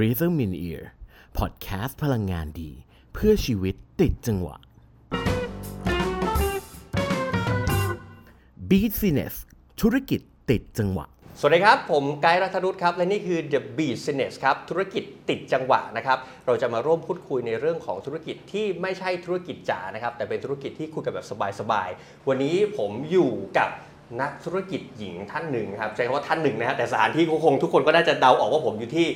Rhythm in Ear Podcast พลังงานดี เพื่อชีวิตติดจังหวะ Business ธุรกิจติดจังหวะ สวัสดีครับ ผมไกด์รัฐรุตครับ และนี่คือ The Business ครับ ธุรกิจติดจังหวะนะครับ เราจะมาร่วมพูดคุยในเรื่องของธุรกิจที่ไม่ใช่ธุรกิจจ๋านะครับ แต่เป็นธุรกิจที่คุยกันแบบสบายๆ วันนี้ผมอยู่กับ นักธุรกิจหญิงท่านหนึ่งครับใช้คำว่าท่านหนึ่งนะฮะแต่สถานที่ก็คงทุกคนก็น่าจะเดาออกว่าผมอยู่ที่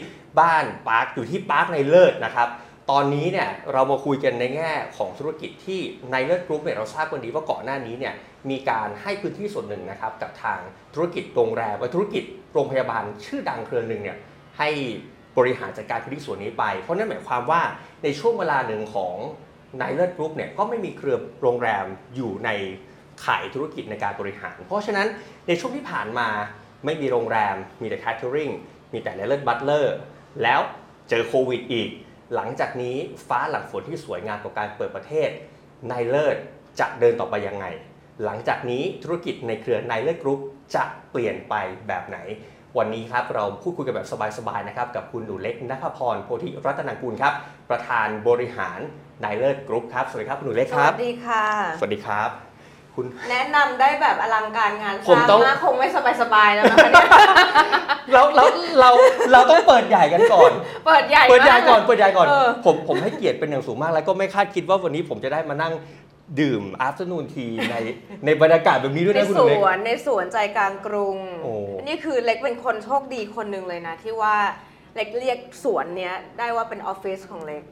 บ้านปาร์คอยู่ที่ปาร์คนายเลิศนะครับตอนนี้เนี่ยเรามาคุยกันในแง่ของธุรกิจที่นายเลิศกรุ๊ปเนี่ยเราทราบกันดีว่าก่อนหน้านี้เนี่ยมีการให้พื้นที่ส่วนหนึ่งนะครับกับทางธุรกิจโรงแรมและธุรกิจโรงพยาบาลชื่อดังเครือหนึ่งเนี่ยให้บริหารจัดการพื้นที่ส่วนนี้ไป เพราะนั่นหมายความว่าในช่วงเวลาหนึ่งของนายเลิศกรุ๊ปเนี่ยก็ไม่มีเครือโรงแรมอยู่ใน ข่ายธุรกิจในการบริหาร เพราะฉะนั้นในช่วงที่ผ่านมาไม่มีโรงแรม มีแต่ catering มีแต่นายเลิศบัตเลอร์แล้วเจอโควิดอีก หลังจากนี้ฟ้าหลังฝนที่สวยงามกับการเปิดประเทศนายเลิศจะเดินต่อไปยังไง หลังจากนี้ธุรกิจในเครือนายเลิศกรุ๊ปจะเปลี่ยนไปแบบไหน วันนี้ครับเราพูดคุยกันแบบสบายๆนะครับกับคุณหนูเล็กณพาภรณ์ โพธิรัตนังกูรครับ ประธานบริหารนายเลิศกรุ๊ปครับสวัสดีครับคุณหนูเล็กครับ สวัสดีค่ะ สวัสดีครับ คุณ แนะนำได้แบบอลังการงานสผมร้างต้อง มากคงไม่สบายๆแล้วนะคะเนี่ยเราเราเราเราต้องเปิดใหญ่กันก่อน เปิดใหญ่เปิดใหญ่ก่อนมากเปิดใหญ่ก่อน เออผมผมให้เกียรติเป็นอย่างสูงมาก แล้วก็ไม่คาดคิดว่าวันนี้ผมจะได้มานั่งดื่ม afternoon tea ในในบรรยากาศแบบนี้ด้วยในนะคุณสหนูเล็ก วนในสวนใจกลางกรุง โอ้ นี่คือเล็กเป็นคนโชคดีคนหนึ่งเลยนะ ที่ว่าเล็กเรียกสวนเนี้ยได้ว่าเป็นออฟฟิศของเล็ก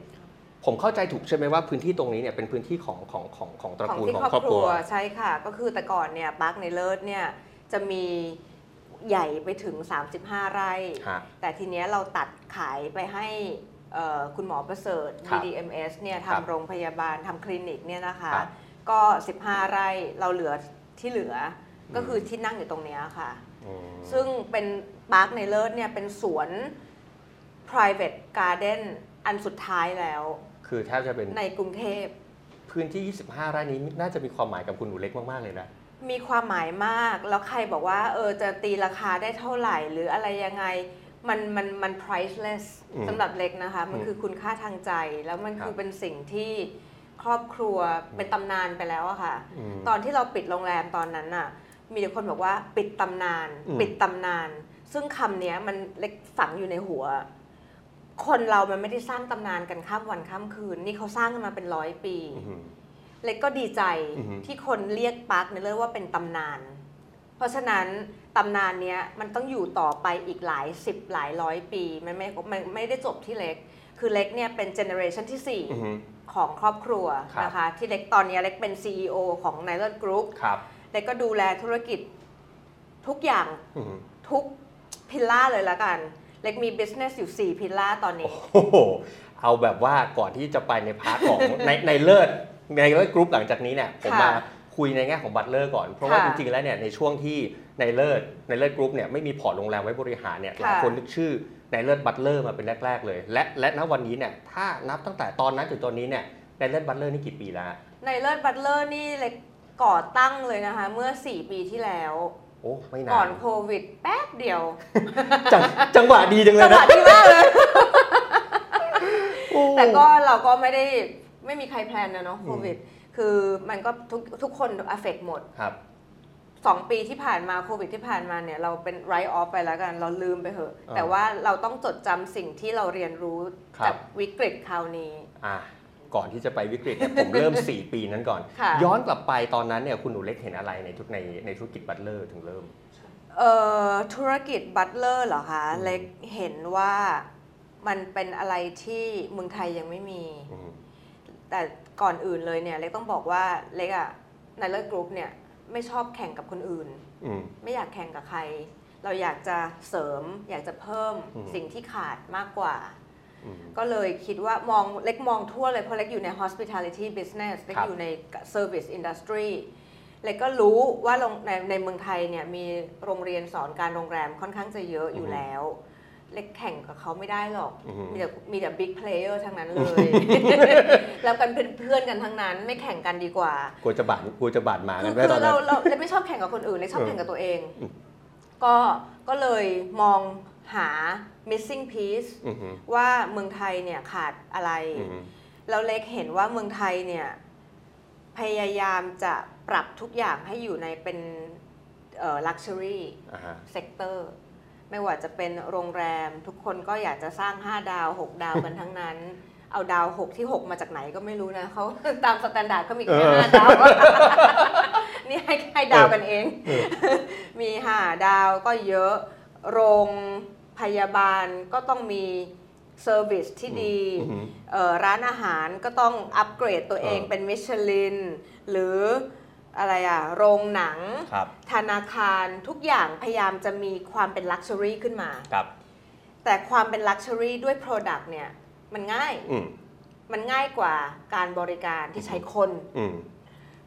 ผมเข้าใจถูกใช่ไหมว่าพื้นที่ตรงนี้เนี่ยเป็นพื้นที่ของของของของตระของกูลที่ของครอบครอบคครัรัววใช่ค่ะ ก็คือแต่ก่อนเนี่ยปาร์คในเลิศเนี่ยจะมีใหญ่ไปถึง 35 ไร่ฮะแต่ทีเนี้ยเราตัดขายไปให้เอ่อคุณหมอประเสริฐครับ BDMS เนี่ยครับทำโรงพยาบาลทำคลินิกเนี่ยนะคะครับก็ 15 ไร่เราเหลือที่เหลืออก็คือที่นั่งอยู่ตรงเนี้ยค่ะอืมซึ่งเป็นปาร์คในเลิศเนี่ยเป็นสวน private garden อันสุดท้ายแล้ว คือแทบจะเป็นในกรุงเทพ พื้นที่ 25 ไร่นี้น่าจะมีความหมายกับคุณหนูเล็กมากๆเลยนะ มีความหมายมากแล้วใครบอกว่าเออจะตีราคาได้เท่าไหร่ หรืออะไรยังไงมันมันมัน priceless อืมสำหรับเล็กนะคะ มันอืมคือคุณค่าทางใจ แล้วมันครับคือเป็นสิ่งที่ครอบครัวเป็นตำนานไปแล้วอะค่ะมตอนที่เราปิดโรงแรมตอนนั้นน่ะมีแต่คนบอกว่าปิดตำนานอืมปิดตำนาน ซึ่งคำเนี้ยมันเล็กฝังอยู่ในหัว คนเรามันไม่ได้สร้างตำนานกันข้ามวันข้ามคืน นี่เขาสร้างกันมาเป็นร้อยปี อืมเล็กก็ดีใจอือฮึที่คนเรียกปาร์คนายเลิศว่าเป็นตำนาน เพราะฉะนั้นตำนานเนี้ยมันต้องอยู่ต่อไปอีกหลายสิบหลายร้อยปี มันไม่มันไม่ได้จบที่เล็ก คือเล็กเนี่ยเป็น generation ที่อืม4ของครอบครัวครับ นะคะ ที่เล็กตอนนี้เล็กเป็น CEO ของ นายเลิศ Group ครับเล็กก็ดูแลธุรกิจทุกอย่าง อืมทุก pillar เลยละกัน เล็กมี business อยู่ 4 pillar ตอนนี้ โอ้โหเอาแบบว่าก่อนที่จะไปใน part ของนายนายเลิศนายเลิศกรุ๊ปหลังจากนี้เนี่ยผมค่ะมาคุยในแง่ของบัตเลอร์ก่อน เพราะว่าจริงๆค่ะแล้วเนี่ยในช่วงที่นายเลิศนายเลิศกรุ๊ปเนี่ยไม่มี port โรงแรมไว้บริหารเนี่ยหลายคนค่ะนึกชื่อนายเลิศบัตเลอร์มาเป็นแรก ๆ เลย และและณวันนี้เนี่ยถ้านับตั้งแต่ตอนนั้นถึงตอนนี้เนี่ยในเลิศบัตเลอร์นี่กี่ปีแล้วฮะในเลิศบัตเลอร์นี่เล็กก่อตั้งเลยนะคะเมื่อ 4 ปีที่แล้ว โอ้ไม่นาก่อนนโควิด แป๊บเดียวจังจังหวะดีจังเลจัยงหวะนะดีมากเลยโอ้แต่ก็เราก็ไม่ได้ไม่มีใครแพลนนะเนาะโควิด คือมันก็ทุกทุกคนอ f เฟกหมดครับสองปีที่ผ่านมาโควิดที่ผ่านมาเนี่ยเราเป็นไรออฟไปแล้วกันเราลืมไปเถอะอ่าแต่ว่าเราต้องจดจำสิ่งที่เราเรียนรู้ครับจากวิกฤตคราวนี้อะ ก่อนที่จะไปวิกฤตเนี่ยผมเริ่ม 4 ปีนั้นก่อนค่ะย้อนกลับไปตอนนั้นเนี่ยคุณหนูเล็กเห็นอะไรในทุกในในธุรกิจบัตเลอร์ถึงเริ่มเอ่อธุรกิจบัตเลอร์เหรอคะอืมเล็กเห็นว่ามันเป็นอะไรที่เมืองไทยยังไม่มีอืมแต่ก่อนอื่นเลยเนี่ย เล็กต้องบอกว่าเล็กอะนายเลิศกรุ๊ปเนี่ยไม่ชอบแข่งกับคนอื่นอืมไม่อยากแข่งกับใคร เราอยากจะเสริม อยากจะเพิ่มอืมสิ่งที่ขาดมากกว่าอืม ก็เลยคิดว่ามองเล็กมองทั่วเลยเพราะเล็กอยู่ใน hospitality business เล็กครับอยู่ใน service industry เล็กก็รู้ว่าโรงในในเมืองไทยเนี่ยมีโรงเรียนสอนการโรงแรมค่อนข้างจะเยอะอยู่แล้ว เล็กแข่งกับเขาไม่ได้หรอกอืมมีแต่มีแต่ big player ทั้งนั้นเลย แล้วกันเป็นเพื่อนกันทั้งนั้น ไม่แข่งกันดีกว่ากลัวจะบาดกลัวจะบาดหมาคืกัอนด้วยคืตออนนั้เรานเราเราไม่ชอบแข่งกับคนอื่นเลยชอบเออแข่งกับตัวเองอืมก็ก็เลยมองหา missing piece อือฮึว่าเมืองไทยเนี่ยขาดอะไรอือฮึแล้วเล็กเห็นว่าเมืองไทยเนี่ยพยายามจะปรับทุกอย่างให้อยู่ในเป็นเอ่อ luxury อ่าฮะ sector ไม่ว่าจะเป็นโรงแรมทุกคนก็อยากจะสร้าง 5 ดาว 6 ดาวกันทั้งนั้น เอาดาว 6 ที่ 6 มาจากไหนก็ไม่รู้นะเขาตาม standard เขามีแค่เออห้าดาว นี่ให้ให้ดาวกันเองเออมีห้าดาวก็เยอะ โรง พยาบาลก็ต้องมี service ที่ดีอือฮึเอ่อร้านอาหารก็ต้องอัปเกรดตัวเองเออเป็นมิชลิน หรืออะไรอะโรงหนังครับธนาคารทุกอย่างพยายามจะมีความเป็น luxury ขึ้นมาครับแต่ความเป็น luxury ด้วย Product เนี่ย มันง่ายอืมมันง่ายกว่าการบริการที่ใช้คนอืม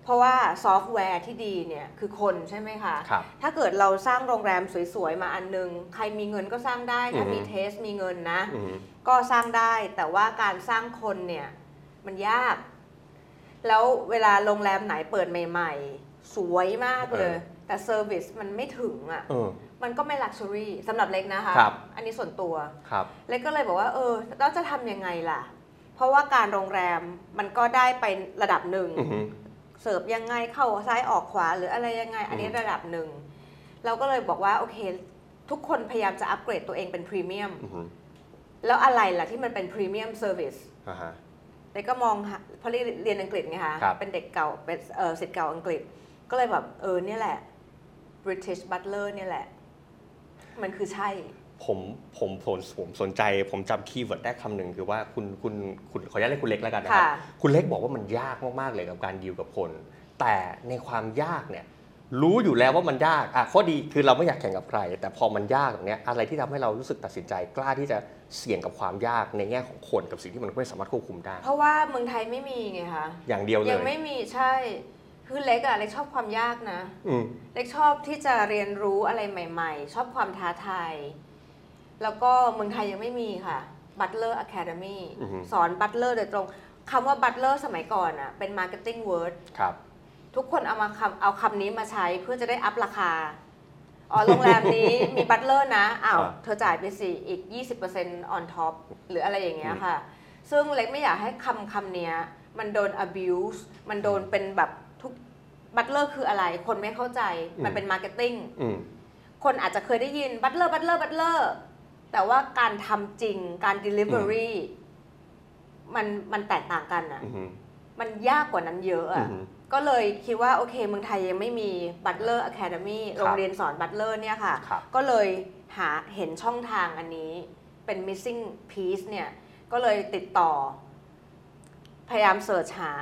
เพราะว่าซอฟต์แวร์ที่ดีเนี่ยคือคนใช่ไหมคะ ครับถ้าเกิดเราสร้างโรงแรมสวยๆ มาอันนึง ใครมีเงินก็สร้างได้ ถ้าอือฮึ มี taste มีเงินนะ อืม ก็สร้างได้แต่ว่าการสร้างคนเนี่ยมันยาก แล้วเวลาโรงแรมไหนเปิดใหม่ ๆ สวยมากเลยแต่ service มันไม่ถึงอะ เออ มันก็ไม่ luxury สำหรับเล็กนะคะ ครับ อันนี้ส่วนตัว ครับ เล็กก็เลยบอกว่า เออเราจะทำยังไงล่ะ เพราะว่าการโรงแรมมันก็ได้ไประดับหนึ่ง อือฮึ เสิร์ฟยังไงเข้าซ้ายออกขวาหรืออะไรยังไง อันนี้อืมระดับหนึ่ง เราก็เลยบอกว่าโอเค ทุกคนพยายามจะอัปเกรดตัวเองเป็นพรีเมียมอือฮึแล้วอะไรล่ะที่มันเป็น premium service อ่าฮะเล็กก็มองหาเพราะเรียนเรียนอังกฤษไงคะครับเป็นเด็กเก่าเป็นเออศิษย์เก่าอังกฤษ ก็เลยแบบเออเนี่ยแหละ British Butler เนี่ยแหละ มันคือใช่ ผมผมผมผมสนใจ ผมจำ keyword ได้คำหนึ่งคือว่าคุณคุณคุณขออนุญาตเรียกคุณเล็กแล้วกันนะครับ ค่ะ คุณเล็กบอกว่ามันยากมากๆเลยกับการดีลกับคน แต่ในความยากเนี่ยรู้อยู่แล้วว่ามันยากอะข้อดีคือเราไม่อยากแข่งกับใคร แต่พอมันยากแบบเนี้ยอะไรที่ทำให้เรารู้สึกตัดสินใจกล้าที่จะเสี่ยงกับความยากในแง่ของคนกับสิ่งที่มันไม่สามารถควบคุมได้ เพราะว่าเมืองไทยไม่มีไงคะอย่างเดียวเลยัยงไม่มีใช่ คือเล็กอะเล็กชอบความยากนะ อืม เล็กชอบที่จะเรียนรู้อะไรใหม่ ๆ ชอบความท้าทาย แล้วก็เมืองไทยยังไม่มีค่ะ Butler Academy อือฮึ สอน Butler โดยตรงคำว่า Butler สมัยก่อนอะเป็น marketing word ครับ ทุกคนเอามาคำเอาคำนี้มาใช้เพื่อจะได้อัพราคา อ๋อ โรงแรมนี้ มีบัตเลอร์นะ อ้าว อ่าเธอจ่ายไปสิ อีก 20% on top หรืออะไรอย่างเงี้ยค่ะ ซึ่งเล็กไม่อยากให้คำคำเนี้ย มันโดน abuse มันโดนเป็นแบบทุกบัตเลอร์คืออะไร คนไม่เข้าใจมันเป็น marketing อืม คนอาจจะเคยได้ยินบัตเลอร์บัตเลอร์บัตเลอร์ แต่ว่าการทำจริงการ delivery มันมันแตกต่างกันอะอืมมันยากกว่านั้นเยอะอะอืมก็เลยคิดว่าโอเคเมืองไทยยังไม่มี Butler Academy ครับโรงเรียนสอน Butler เนี่ยค่ะครับก็เลยหาเห็นช่องทางอันนี้เป็น missing piece เนี่ย ก็เลยติดต่อ พยายามเสิร์ชหา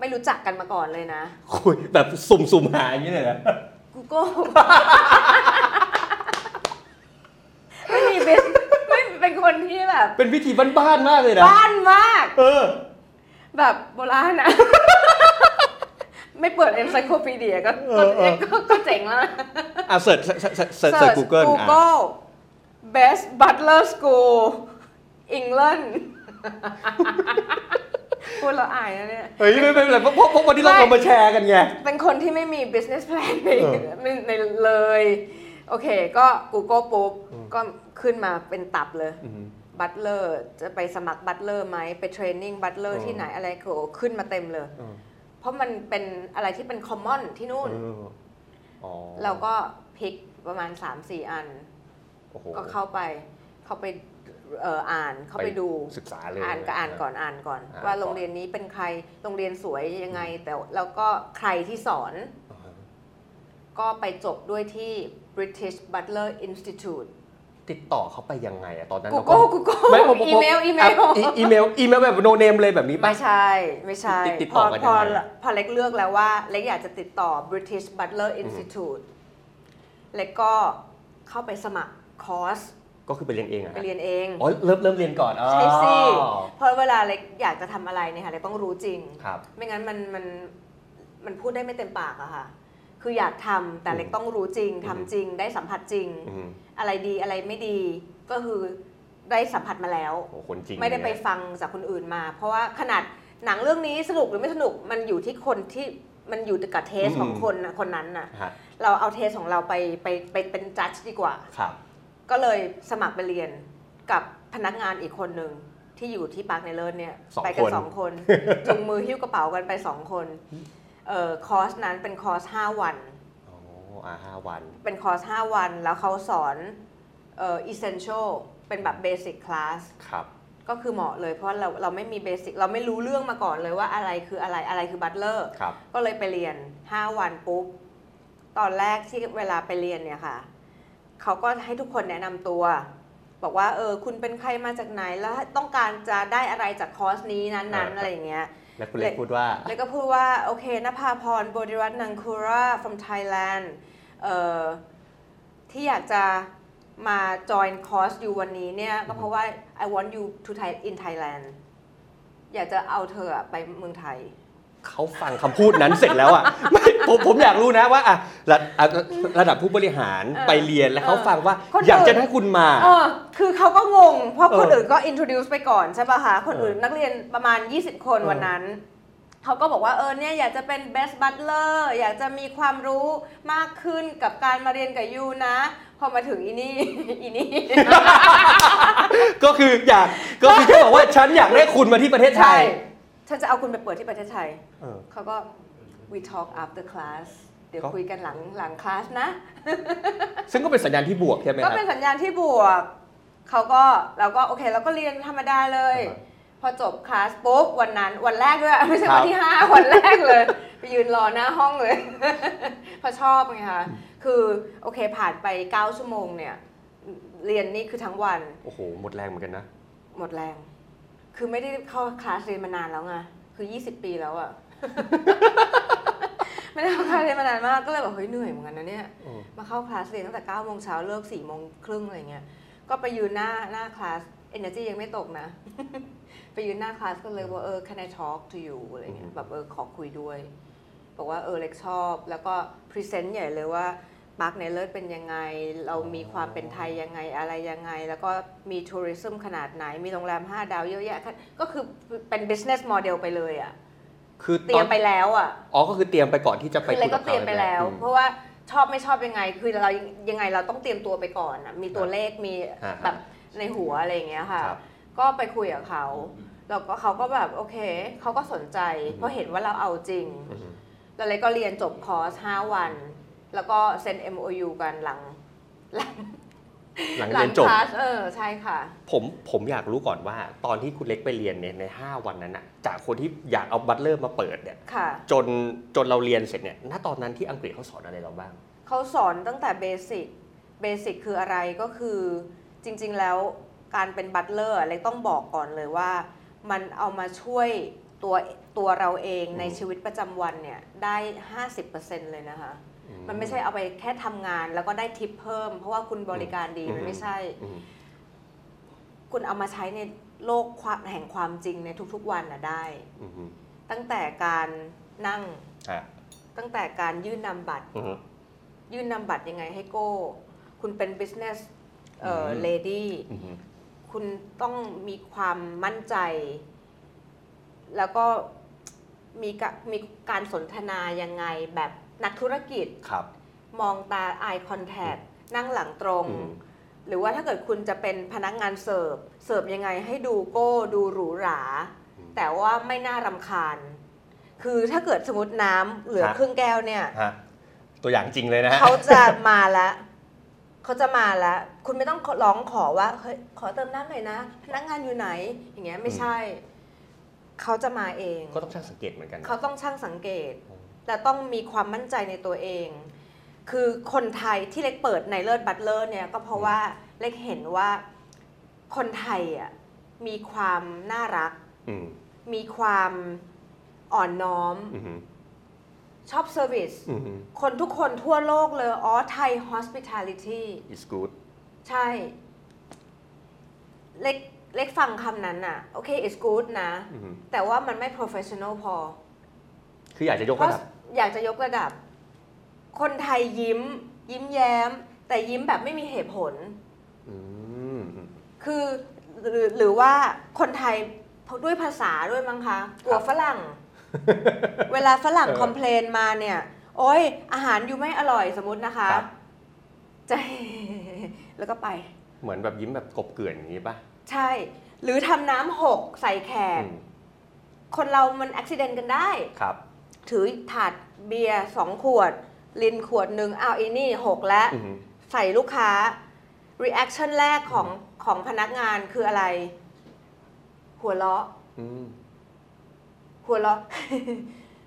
ไม่รู้จักกันมาก่อนเลยนะคุยแบบสุ่มๆหาอย่างนี้เลยนะ Google ไม่มี เบสไม่เป็นคนที่แบบเป็นวิธีบ้านๆมากเลยนะบ้านมาก เออ แบบโบราณนะไม่เปิด encyclopedia ก็ก็เออเออก็ก็เจ๋งแล้วนะอะ search search search search search Google อะ Google best butler school England พูดแล้วอายนะเนี่ย เฮ้ยไม่เป็นไรเพราะเพราะเพราะวันนี้เราไม่เรามาแชร์กันไง เป็นคนที่ไม่มี business plan ในเออในในเลย โอเคก็ Google ปุ๊บก็ ขึ้นมาเป็นตับเลยบัตเลอร์จะไปสมัครบัตเลอร์ไหมไป training บัตเลอร์ที่ไหนอะไรก็ขึ้นมาเต็มเลยเออเพราะมันเป็นอะไรที่เป็นคอมมอนที่นู่นเอออ๋อเราก็พลิกประมาณ 3-4 อันโอ้โหก็เข้าไปเข้าไปเอ่ออ่านเข้าไปดูศึกษาเลยอ่านก็อ่านก่อนอ่านก่อนอ่านว่าก่อนโรงเรียนนี้เป็นใครโรงเรียนสวยยังไง แต่แล้วก็ใครที่สอนอ่าฮะก็ไปจบด้วยที่ British Butler Institute ติดต่อเขาไปยังไงอะตอนนั้น Google รา Google ไม่ผมผมอีเมลอีเมละอีเมลอีเมลแบบโนเนมเลยแบบนี้ป่ะไม่ใช่ ไม่ใช่ติดติดพต่ออกันพอยังไงพอเล็กเลือกแล้วว่าเล็กอยากจะติดต่อ British Butler Institute เล็กก็เข้าไปสมัครคอร์สก็คือไปเรียนเองอะไปเรียนเองอ๋อเริ่มเริ่มเรียนก่อนอ๋อใช่สิเพราะเวลาเล็กอยากจะทำอะไรเนี่ยค่ะเล็กต้องรู้จริงครับไม่งั้นมันมันมันพูดได้ไม่เต็มปากอะค่ะ คืออยากทำแต่เล็กอืมต้องรู้จริงอืมทำจริงได้สัมผัสจริงอืมอะไรดีอะไรไม่ดีก็คือได้สัมผัสมาแล้วโอ้คนจริงไม่ได้ไปเนี่ยฟังจากคนอื่นมา เพราะว่าขนาดหนังเรื่องนี้สนุกหรือไม่สนุกมันอยู่ที่คนที่มันอยู่กับเทสอืมของคนน่ะคนนั้นน่ะฮะเราเอาเทสของเราไปไปไปเป็นจัดดีกว่าครับ ก็เลยสมัครไปเรียนกับพนักงานอีกคนหนึ่งที่อยู่ที่ปาร์คในเลิศเนี่ยสองไปกันคนสองคนจุงมือหิ้วกระเป๋ากันไปสองคน เอ่อคอร์สนั้นเป็นคอร์ส5 วัน อ๋ออ่าห้าวัน เป็นคอร์ส5วัน แล้วเขาสอนเอ่อ essential เป็นแบบ basic class ครับ ก็คือเหมาะเลยเพราะเราเราไม่มี basic เราไม่รู้เรื่องมาก่อนเลยว่าอะไรคืออะไรอะไรคือบัตเลอร์ ครับ ก็เลยไปเรียน 5 วันปุ๊บ ตอนแรกที่เวลาไปเรียนเนี่ยค่ะ เขาก็ให้ทุกคนแนะนำตัว บอกว่าเออคุณเป็นใครมาจากไหนแล้วต้องการจะได้อะไรจากคอร์สนี้นั้นอ่าๆอะไรอย่างเงี้ย แล้วคุณเล็กพูดว่า แล้วก็พูดว่าโอเคนภาพรบริรัตน์นังคูรา from Thailand เอ่อที่อยากจะมา join คอร์สอยู่วันนี้เนี่ยก็เพราะว่า I want you to Thai in Thailand อยากจะเอาเธออะไปเมืองไทย เขาฟังคำพูดนั้นเสร็จแล้วอะไม่ผมผมอยากรู้นะว่าอะระอะระดับผู้บริหารเออไปเรียนแล้วเขาเออฟังว่าคนอื่นอยากจะให้คุณมาเออคือเขาก็งง เพราะคนเอออื่นก็ introduce ไปก่อนใช่ป่ะคะคนอื่นเออนักเรียนประมาณ 20 คนเออวันนั้นเขาก็บอกว่าเออเนี่ยอยากจะเป็น best butler อยากจะมีความรู้มากขึ้นกับการมาเรียนกับยูนะ พอมาถึงอีนี่อีนี่ก็คืออยากก็คือแค่บอกว่าฉันอยากได้คุณมาที่ประเทศไทใช่ย ฉันจะเอาคุณไปเปิดที่ประเทศไทย เออ เขาก็ we talk after class เดี๋ยวก็ คุยกันหลังหลังคลาสนะ ซึ่งก็เป็นสัญญาณที่บวกใช่ไหมคก็รับ เป็นสัญญาณที่บวก เขาก็เราก็โอเคเราก็เรียนธรรมดาเลยอ่าฮะพอจบคลาสปุ๊บวันนั้นวันแรกด้วย ไม่ใช่ครับวันที่ 5 วันแรกเลย ไปยืนรอหน้าห้องเลย เพราะชอบไงคะคือโอเคผ่านไป 9 ชั่วโมงเนี่ย เรียนนี่คือทั้งวันโอ้โหหมดแรงเหมือนกันนะ หมดแรง คือไม่ได้เข้าคลาสเรียนมานานแล้วไงคือ20 ปีแล้วอะไม่ได้เข้าคลาสเรียนมานานมากก็เลยแบบเฮ้ยเหนื่อยเหมือนกันนะเนี่ยอืมมาเข้าคลาสเรียนตั้งแต่9โมงเช้าเลิก4โมงครึ่งอะไรเงี้ยก็ไปยืนหน้าหน้าคลาส energy ยังไม่ตกนะ ไปยืนหน้าคลาสก็เลยว่าเออ can I talk to you อะไรเงี้ยแบบเออขอคุยด้วย บอกว่าเออเล็กชอบ แล้วก็ present ใหญ่เลยว่า ปาร์คนายเลิศเป็นยังไง เรามีความเป็นไทยยังไงอะไรยังไง แล้วก็มี tourism ขนาดไหน มีโรงแรม 5 ดาวเยอะแยะ ก็คือเป็น business model ไปเลยอะคือเตรียมไปแล้วอะอ๋อ ก็คือเตรียมไปก่อนที่จะไปคือเล็กคุก็บเตรียมไปแล้วอืมเพราะว่าชอบไม่ชอบยังไง คือเรายังไงเราต้องเตรียมตัวไปก่อนอะมีตัวเลข มีอ่าแบบในหัวอะไรอย่างเงี้ยค่ะครับก็ไปคุยกับเขาแล้วก็เขาก็แบบโอเค เขาก็สนใจ เพราะเห็นว่าเราเอาจริงอืมแล้วเลยก็เรียนจบคอร์ส 5 วัน แล้วก็เซ็น MOU กันหลังหลังหลังหลัเรียนจบ คลาสเออใช่ค่ะ ผมผมอยากรู้ก่อนว่า ตอนที่คุณเล็กไปเรียนเนี่ยใน 5 วันนั้นอะจากคนที่อยากเอาบัตเลอร์มาเปิดเนี่ย ค่ะ จนจนเราเรียนเสร็จเนี่ย ณ ตอนนั้นที่อังกฤษเขาสอนอะไรเราบ้าง เขาสอนตั้งแต่เบสิก เบสิกคืออะไรก็คือจริงๆแล้วการเป็นบัตเลอร์เลยต้องบอกก่อนเลยว่า มันเอามาช่วยตัวตัวเราเองในอืม ชีวิตประจำวันเนี่ยได้ 50%เลยนะคะอื มันไม่ใช่เอาไปแค่ทำงาน แล้วก็ได้ทิปเพิ่ม เพราะว่าคุณบริการดีอืมมันไม่ใช่อืมคุณเอามาใช้ในโลกความแห่งความจริงในทุกๆวันน่ะได้อืมอืมตั้งแต่การนั่งอะตั้งแต่การยื่นนำบัตรอืมยื่นนำบัตรยังไงให้โก้ คุณเป็น business เอ่ออืม lady อืมคุณต้องมีความมั่นใจ แล้วก็มีกะมีการสนทนายังไงแบบ นักธุรกิจ ครับ มองตา eye contact นั่งหลังตรง อืม หรือว่าถ้าเกิดคุณจะเป็นพนักงานเสิร์ฟ เสิร์ฟยังไงให้ดูโก้ดูหรูหรา อืม แต่ว่าไม่น่ารำคาญ คือถ้าเกิดสมมติน้ำเหลือฮะครึ่งแก้วเนี่ย ฮะตัวอย่างจริงเลยนะฮะ เขาจะมาแล้ว เขาจะมาแล้ว คุณไม่ต้องร้องขอว่า เฮ้ย ขอเติมน้ำหน่อยนะ พนักงานอยู่ไหน อย่างเงี้ยไม่ใช่ เขาจะมาเอง ก็ต้องช่างสังเกตเหมือนกันนะ เขาต้องช่างสังเกต และต้องมีความมั่นใจในตัวเอง คือคนไทยที่เล็กเปิดในเลิศบัตเลอร์เนี่ยก็เพราะว่าเล็กเห็นว่าคนไทยอะมีความน่ารักอืมมีความอ่อนน้อมอืมชอบ service อืมคนทุกคนทั่วโลกเลย อ๋อไทย hospitality is good ใช่ เล็กเล็กฟังคำนั้นน่ะ โอเค it's good นะอืมแต่ว่ามันไม่ professional พอ คืออยากจะยกเพระราะดับ อยากจะยกระดับ คนไทยยิ้ม ยิ้มแย้ม แต่ยิ้มแบบไม่มีเหตุผลอืมอืมคือหรือหรือว่าคนไทยด้วยภาษาด้วยมั้งคะกลัวครับฝรั่ง เวลาฝรั่งเออคอมเพลนมาเนี่ย โอ้ยอาหารอยู่ไม่อร่อยสมมตินะคะครับจะแล้วก็ไป เหมือนแบบยิ้มแบบกบเกลื่อนอย่างนี้ป่ะ ใช่ หรือทำน้ำหกใส่แขกอืมคนเรามันอุบิเหตุกันได้ครับ ถือถาดเบียร์สองขวด ลินขวดหนึ่งเอาอีนี่หกแล้วอืมใส่ลูกค้า reaction แรกของของพนักงานคืออะไร หัวเราะอืมหัวเราะ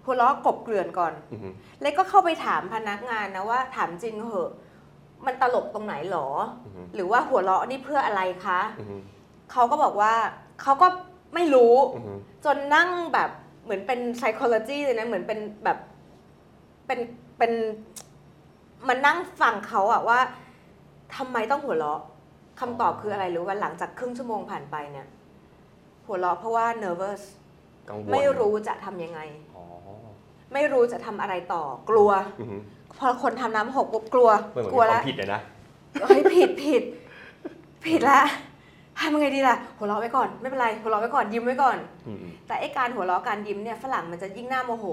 หัวเราะกบเกลื่อนก่อนอืมแล้วก็เข้าไปถามพนักงานนะว่า ถามจริงเหอะ มันตลกตรงไหนหรออืมหรือว่าหัวเราะนี่เพื่ออะไรคะอืมเขาก็บอกว่าเขาก็ไม่รู้อืมจนนั่งแบบ เหมือนเป็น psychology เลยนะ เหมือนเป็นแบบ เป็น เป็นมันนั่งฟังเขาอะว่าทำไมต้องหัวเราะคำตอบคืออะไรรู้ว่าหลังจากครึ่งชั่วโมงผ่านไปเนี่ย หัวเราะเพราะว่า nervous กังวลไม่รู้จะทำยังไงอ๋อไม่รู้จะทำอะไรต่อ กลัวอืมพอคนทำน้ำหกปุ๊บกลัวไม่เหมือนกลัวมีคแล้วาวมผิดเลยนะเฮ้ยผิดผิด ผิดละ ทำยังไงดีล่ะหัวเราะไว้ก่อน ไม่เป็นไรหัวเราะไว้ก่อนยิ้มไว้ก่อน อืมแต่ไอ้การหัวเราะการยิ้มเนี่ยฝรั่งมันจะยิ่งหน้าโมโห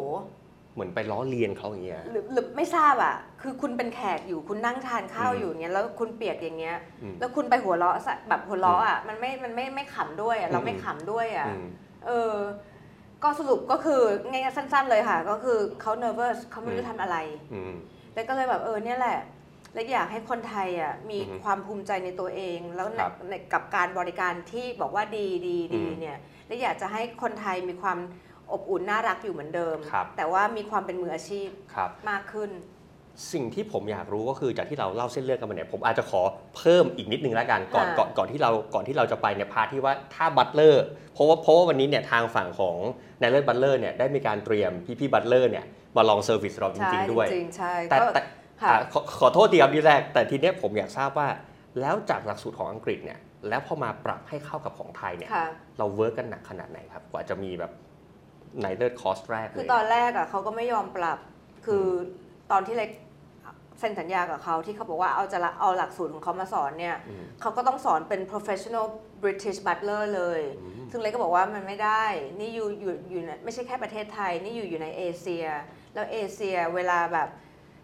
เหมือนไปล้อเลียนเขาอย่างเงี้ย หรือหรือไม่ทราบอะ คือคุณเป็นแขกอยู่คุณนั่งทานข้าวอืมอยู่เงี้ยแล้วคุณเปียกอย่างเงี้ย อืม แล้วคุณไปหัวเราะใส่แบบหัวเราะอะมันไม่มันไม่ไม่ขำด้วยอะเราไม่อืมขำด้วยอะ อืม เออ ก็สรุปก็คือง่ายๆสั้น ๆ เลยค่ะ ก็คือเขา nervous เขาไม่รู้อืมทำอะไร อืมแล้วก็เลยแบบเออเนี่ยแหละ และอยากให้คนไทยอะมีอือฮึความภูมิใจในตัวเอง แล้วในครับในกับการบริการที่บอกว่าดีดีดีอืมเนี่ยและอยากจะให้คนไทยมีความอบอุ่นน่ารักอยู่เหมือนเดิม ครับแต่ว่ามีความเป็นมืออาชีพครับ มากขึ้น สิ่งที่ผมอยากรู้ก็คือจากที่เราเล่าเส้นเรื่องกันมาเนี่ยผมอาจจะขอเพิ่มอีกนิดนึงแล้วกันก่อนอ่า ก่อนก่อนที่เราก่อนที่เราจะไปเนี่ย part ที่ว่าถ้าบัตเลอร์เพราะว่าเพราะว่าวันนี้เนี่ยทางฝั่งของนายเลิศบัตเลอร์เนี่ยได้มีการเตรียมพี่พี่บัตเลอร์เนี่ยมาลอง service เราจริง ๆ ด้วย จริงๆใช่แต่ก็แต่ค่ะอะ ขอขอโทษทีครับที่แรก แต่ทีเนี้ยผมอยากทราบว่า แล้วจากหลักสูตรของอังกฤษเนี่ยแล้วพอมาปรับให้เข้ากับของไทยเนี่ยค่ะเรา work กันหนักขนาดไหนครับ กว่าจะมีแบบนายเลิศคอร์สแรกคือเลยตอนแรกอะเขาก็ไม่ยอมปรับ คือตอนที่เล็กเซ็นสัญญากับเขาที่เขาบอกว่าเอาจะละเอาหลักสูตรของเขามาสอนเนี่ยอืมเขาก็ต้องสอนเป็น professional British butler เลยอืมซึ่งเล็กก็บอกว่ามันไม่ได้ นี่อยู่อยู่อยู่ในไม่ใช่แค่ประเทศไทย นี่อยู่อยู่ในเอเชีย แล้วเอเชียเวลาแบบ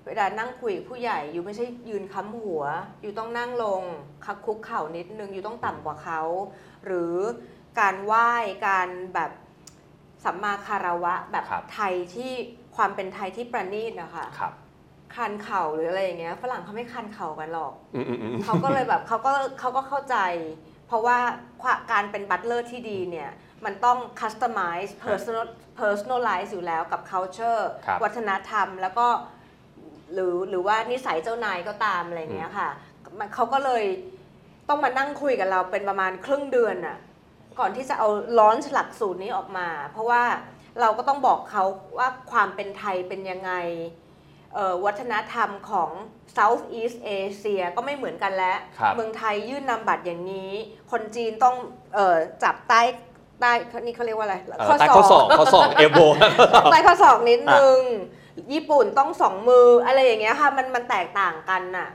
เวลานั่งคุยกับผู้ใหญ่อยู่ไม่ใช่ยืนค้ำหัว อยู่ต้องนั่งลงคักคุกเข่านิดนึงอยู่ต้องต่ำกว่าเขา หรือการไหว้การแบบสัมมาคารวะแบบครับ ไทยที่ความเป็นไทยที่ประณีตนะคะครับ คันเข่าหรืออะไรอย่างเงี้ยฝรั่งเขาไม่คันเข่ากันหรอก อืมอืมอืม เขาก็เลยแบบเขาก็เขาก็เข้าใจ เพราะว่าความการเป็นบัตเลอร์ที่ดีเนี่ย มันต้อง customize personal personalize อยู่แล้วกับ culture ครับวัฒนธรรม แล้วก็ หรือหรือว่านิสัยเจ้านายก็ตามอะไรอย่างเงี้ยค่ะมันเขาก็เลยต้องมานั่งคุยกับเราเป็นประมาณครึ่งเดือนน่ะก่อนที่จะเอาล้อนหลักสูตรนี้ออกมา เพราะว่าเราก็ต้องบอกเขาว่าความเป็นไทยเป็นยังไงเอ่อวัฒนธรรมของ South East Asia ก็ไม่เหมือนกันแล้วครับเมืองไทยยื่นนำบัตรอย่างนี้ คนจีนต้องเออจับใต้ใต้นี่เขาเรียกว่าอะไรเอ่อใต้ข้อศอกข้อศอกเอลโบใต้ข้อศอกนิดนึง ญี่ปุ่นต้องสองมืออะไรอย่างเงี้ยค่ะ มันมันแตกต่างกันน่ะ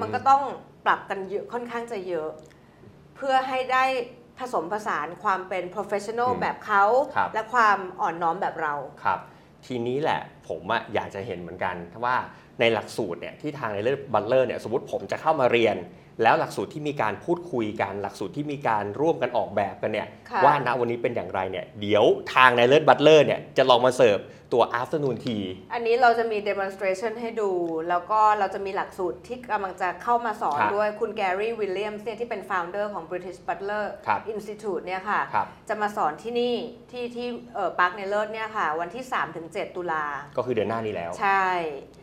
มันก็ต้องปรับกันเยอะค่อนข้างจะเยอะ เพื่อให้ได้ผสมผสานความเป็น professional อืมแบบเขาครับและความอ่อนน้อมแบบเราครับ ทีนี้แหละผมอะอยากจะเห็นเหมือนกันว่าในหลักสูตรเนี่ยที่ทางนายเลิศบัตเลอร์เนี่ยสมมติผมจะเข้ามาเรียน แล้วหลักสูตรที่มีการพูดคุยกันหลักสูตรที่มีการร่วมกันออกแบบกันเนี่ยค่ะ ว่าณวันนี้เป็นอย่างไรเนี่ยเดี๋ยวทางนายเลิศบัตเลอร์เนี่ยจะลองมาเสิร์ฟตัว afternoon tea อันนี้เราจะมี demonstration ให้ดู แล้วก็เราจะมีหลักสูตรที่กำลังจะเข้ามาสอนครับด้วยคุณแกรี่วิลเลียมส์เนี่ยที่เป็น founder ของ British Butler ครับ Institute เนี่ยค่ะ ครับจะมาสอนที่นี่ที่ที่เอ่อปาร์คนายเลิศเนี่ยค่ะ วันที่ 3-7 ตุลา ก็คือเดือนหน้านี้แล้ว ใช่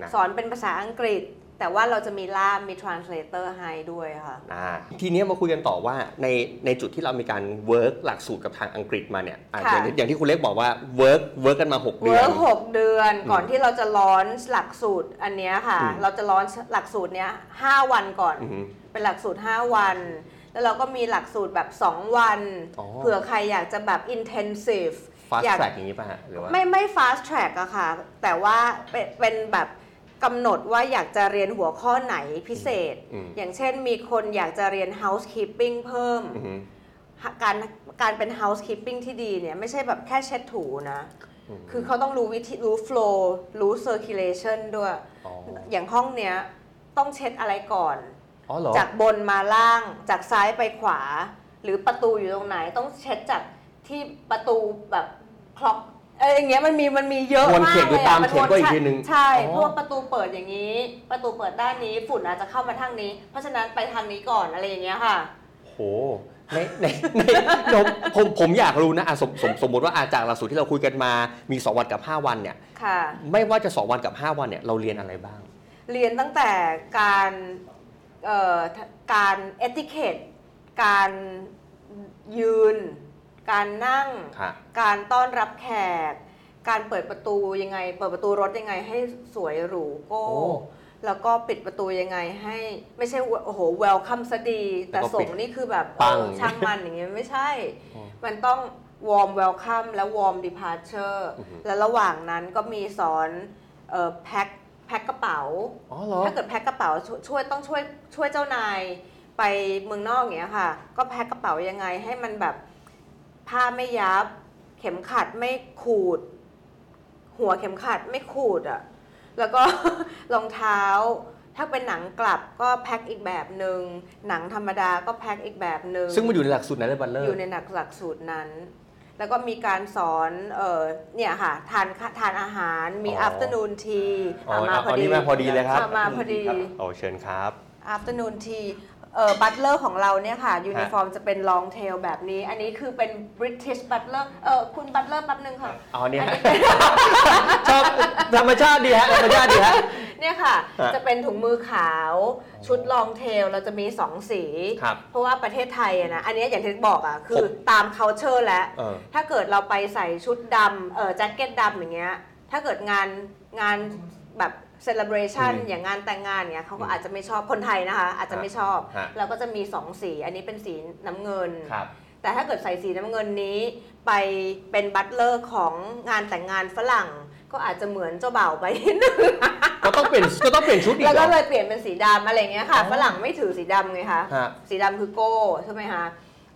นะ สอนเป็นภาษาอังกฤษ แต่ว่าเราจะมีล่ามมี translator ให้ด้วยค่ะ อ่าทีเนี้ยมาคุยกันต่อว่าในในจุดที่เรามีการ work หลักสูตรกับทางอังกฤษมาเนี่ยอะค่ะอย่างที่อย่างที่คุณเล็กบอกว่า work work กันมา 6 เดือน workหกเดือนก่อนอืมที่เราจะ launch หลักสูตรอันเนี้ยค่ะ อืม เราจะ launch หลักสูตรเนี้ยห้าวันก่อน อือฮึเป็นหลักสูตร 5 วัน แล้วเราก็มีหลักสูตรแบบ 2 วัน อ๋อ เผื่อใครอยากจะแบบ intensive fast อยาก track อย่างนี้ป่ะฮะหรือว่า ไม่ไม่ fast track อะค่ะ แต่ว่าเป็นเป็นแบบ กำหนดว่าอยากจะเรียนหัวข้อไหนพิเศษอืมอย่างเช่นมีคนอยากจะเรียน housekeeping เพิ่มอือฮึการการเป็น housekeeping ที่ดีเนี่ยไม่ใช่แบบแค่เช็ดถูนะอืมคือเขาต้องรู้วิธีรู้ flow รู้ circulation ด้วยอ๋ออย่างห้องเนี้ยต้องเช็ดอะไรก่อนออ๋อเหรอจากบนมาล่าง จากซ้ายไปขวา หรือประตูอยู่ตรงไหนต้องเช็ดจากที่ประตูแบบคล็อก เอออย่างเงี้ยมันมีมันมีเยอะวนมากเขียนดูเลยตามอะเขียนก็อีกทีนึงใช่อ๋อ เพราะว่าประตูเปิดอย่างนี้ ประตูเปิดด้านนี้ฝุ่นอาจจะเข้ามาทางนี้ เพราะฉะนั้นไปทางนี้ก่อนอะไรอย่างเงี้ยค่ะ โหในในในในผมผมอยากรู้นะอะสมสมสมมติว่าอาจากหลักสูตรที่เราคุยกันมามี 2 วันกับ 5 วันเนี่ย ค่ะ ไม่ว่าจะ 2 วันกับ 5 วันเนี่ยเราเรียนอะไรบ้าง เรียนตั้งแต่การเอ่อการเอติเคตการยืน การนั่ง ค่ะการต้อนรับแขก การเปิดประตูยังไง เปิดประตูรถยังไงให้สวยหรูโก้ โอ้ แล้วก็ปิดประตูยังไงให้ไม่ใช่โอ้โหเวลคัมซะดี แต่แล้วก็ส่ปิงดนี่คือแบบปัง เออช่างมันอย่างเงี้ยไม่ใช่อ๋อมันต้อง warm welcome และ warm departure อือฮึ แล้วระหว่างนั้นก็มีสอนเอ่อแพ็คแพ็คกระเป๋า อ๋อเหรอ ถ้าเกิดแพ็คกระเป๋าช่วยช่วยต้องช่วยช่วยเจ้านายไปเมืองนอกอย่างเงี้ยค่ะ ก็แพ็คกระเป๋ายังไงให้มันแบบ ผ้าไม่ยับ เข็มขัดไม่ขูด หัวเข็มขัดไม่ขูดอะค่ะแล้วก็ รองเท้า ถ้าเป็นหนังกลับก็แพ็คอีกแบบหนึ่งหนังธรรมดาก็แพ็คอีกแบบหนึ่งซึ่งมันอยู่ในหลักสูตรนายเลิศบัตเลอร์อยู่ในหลักหลักสูตรนั้น แล้วก็มีการสอนเออเนี่ยค่ะทานทานอาหารมีอ๋อ afternoon tea อ๋ออะมาพอเอาดีนี่มาพอดีเลยครับอะมาพอดีโอ้เชิญครับ afternoon tea เอ่อบัตเลอร์ของเราเนี่ยค่ะยูนิฟอร์มจะเป็น long tail แบบนี้ อันนี้คือเป็น British butler เออคุณบัตเลอร์แป๊บนึงค่ะอ๋อเนี่ยอันฮะนี้เป็นชอบธรรมชาติดีฮะธรรมชาติดีฮะเนี่ยค่ะฮะจะเป็นถุงมือขาวชุด long tail เราจะมี 2 สีครับเพราะว่าประเทศไทยอะนะอันนี้อย่างที่บอกอะคืผอมตาม culture แล้วเออถ้าเกิดเราไปใส่ชุดดำเออแจ็คเก็ตดำอย่างเงี้ยถ้าเกิดงานงานแบบ celebration อืมอย่างงานแต่งงานเงี้ยเขาก็อืมอาจจะไม่ชอบคนไทยนะคะ อาจจะไม่ชอบ ฮะ เราก็จะมี 2 สี อันนี้เป็นสีน้ำเงิน ครับ แต่ถ้าเกิดใส่สีน้ำเงินนี้ ไปเป็นบัตเลอร์ของงานแต่งงานฝรั่ง ก็อาจจะเหมือนเจ้าบ่าวไปนิดนึงก็ต้องเปลี่ยนก็ต้องเปลี่ยนชุดอีกแล้วเหรอ ก็เลยเปลี่ยนเป็นสีดำอะไรเงี้ยค่ะ อ๋อ ฝรั่งไม่ถือสีดำไงคะ ฮะ สีดำคือโก้ใช่ไหมคะ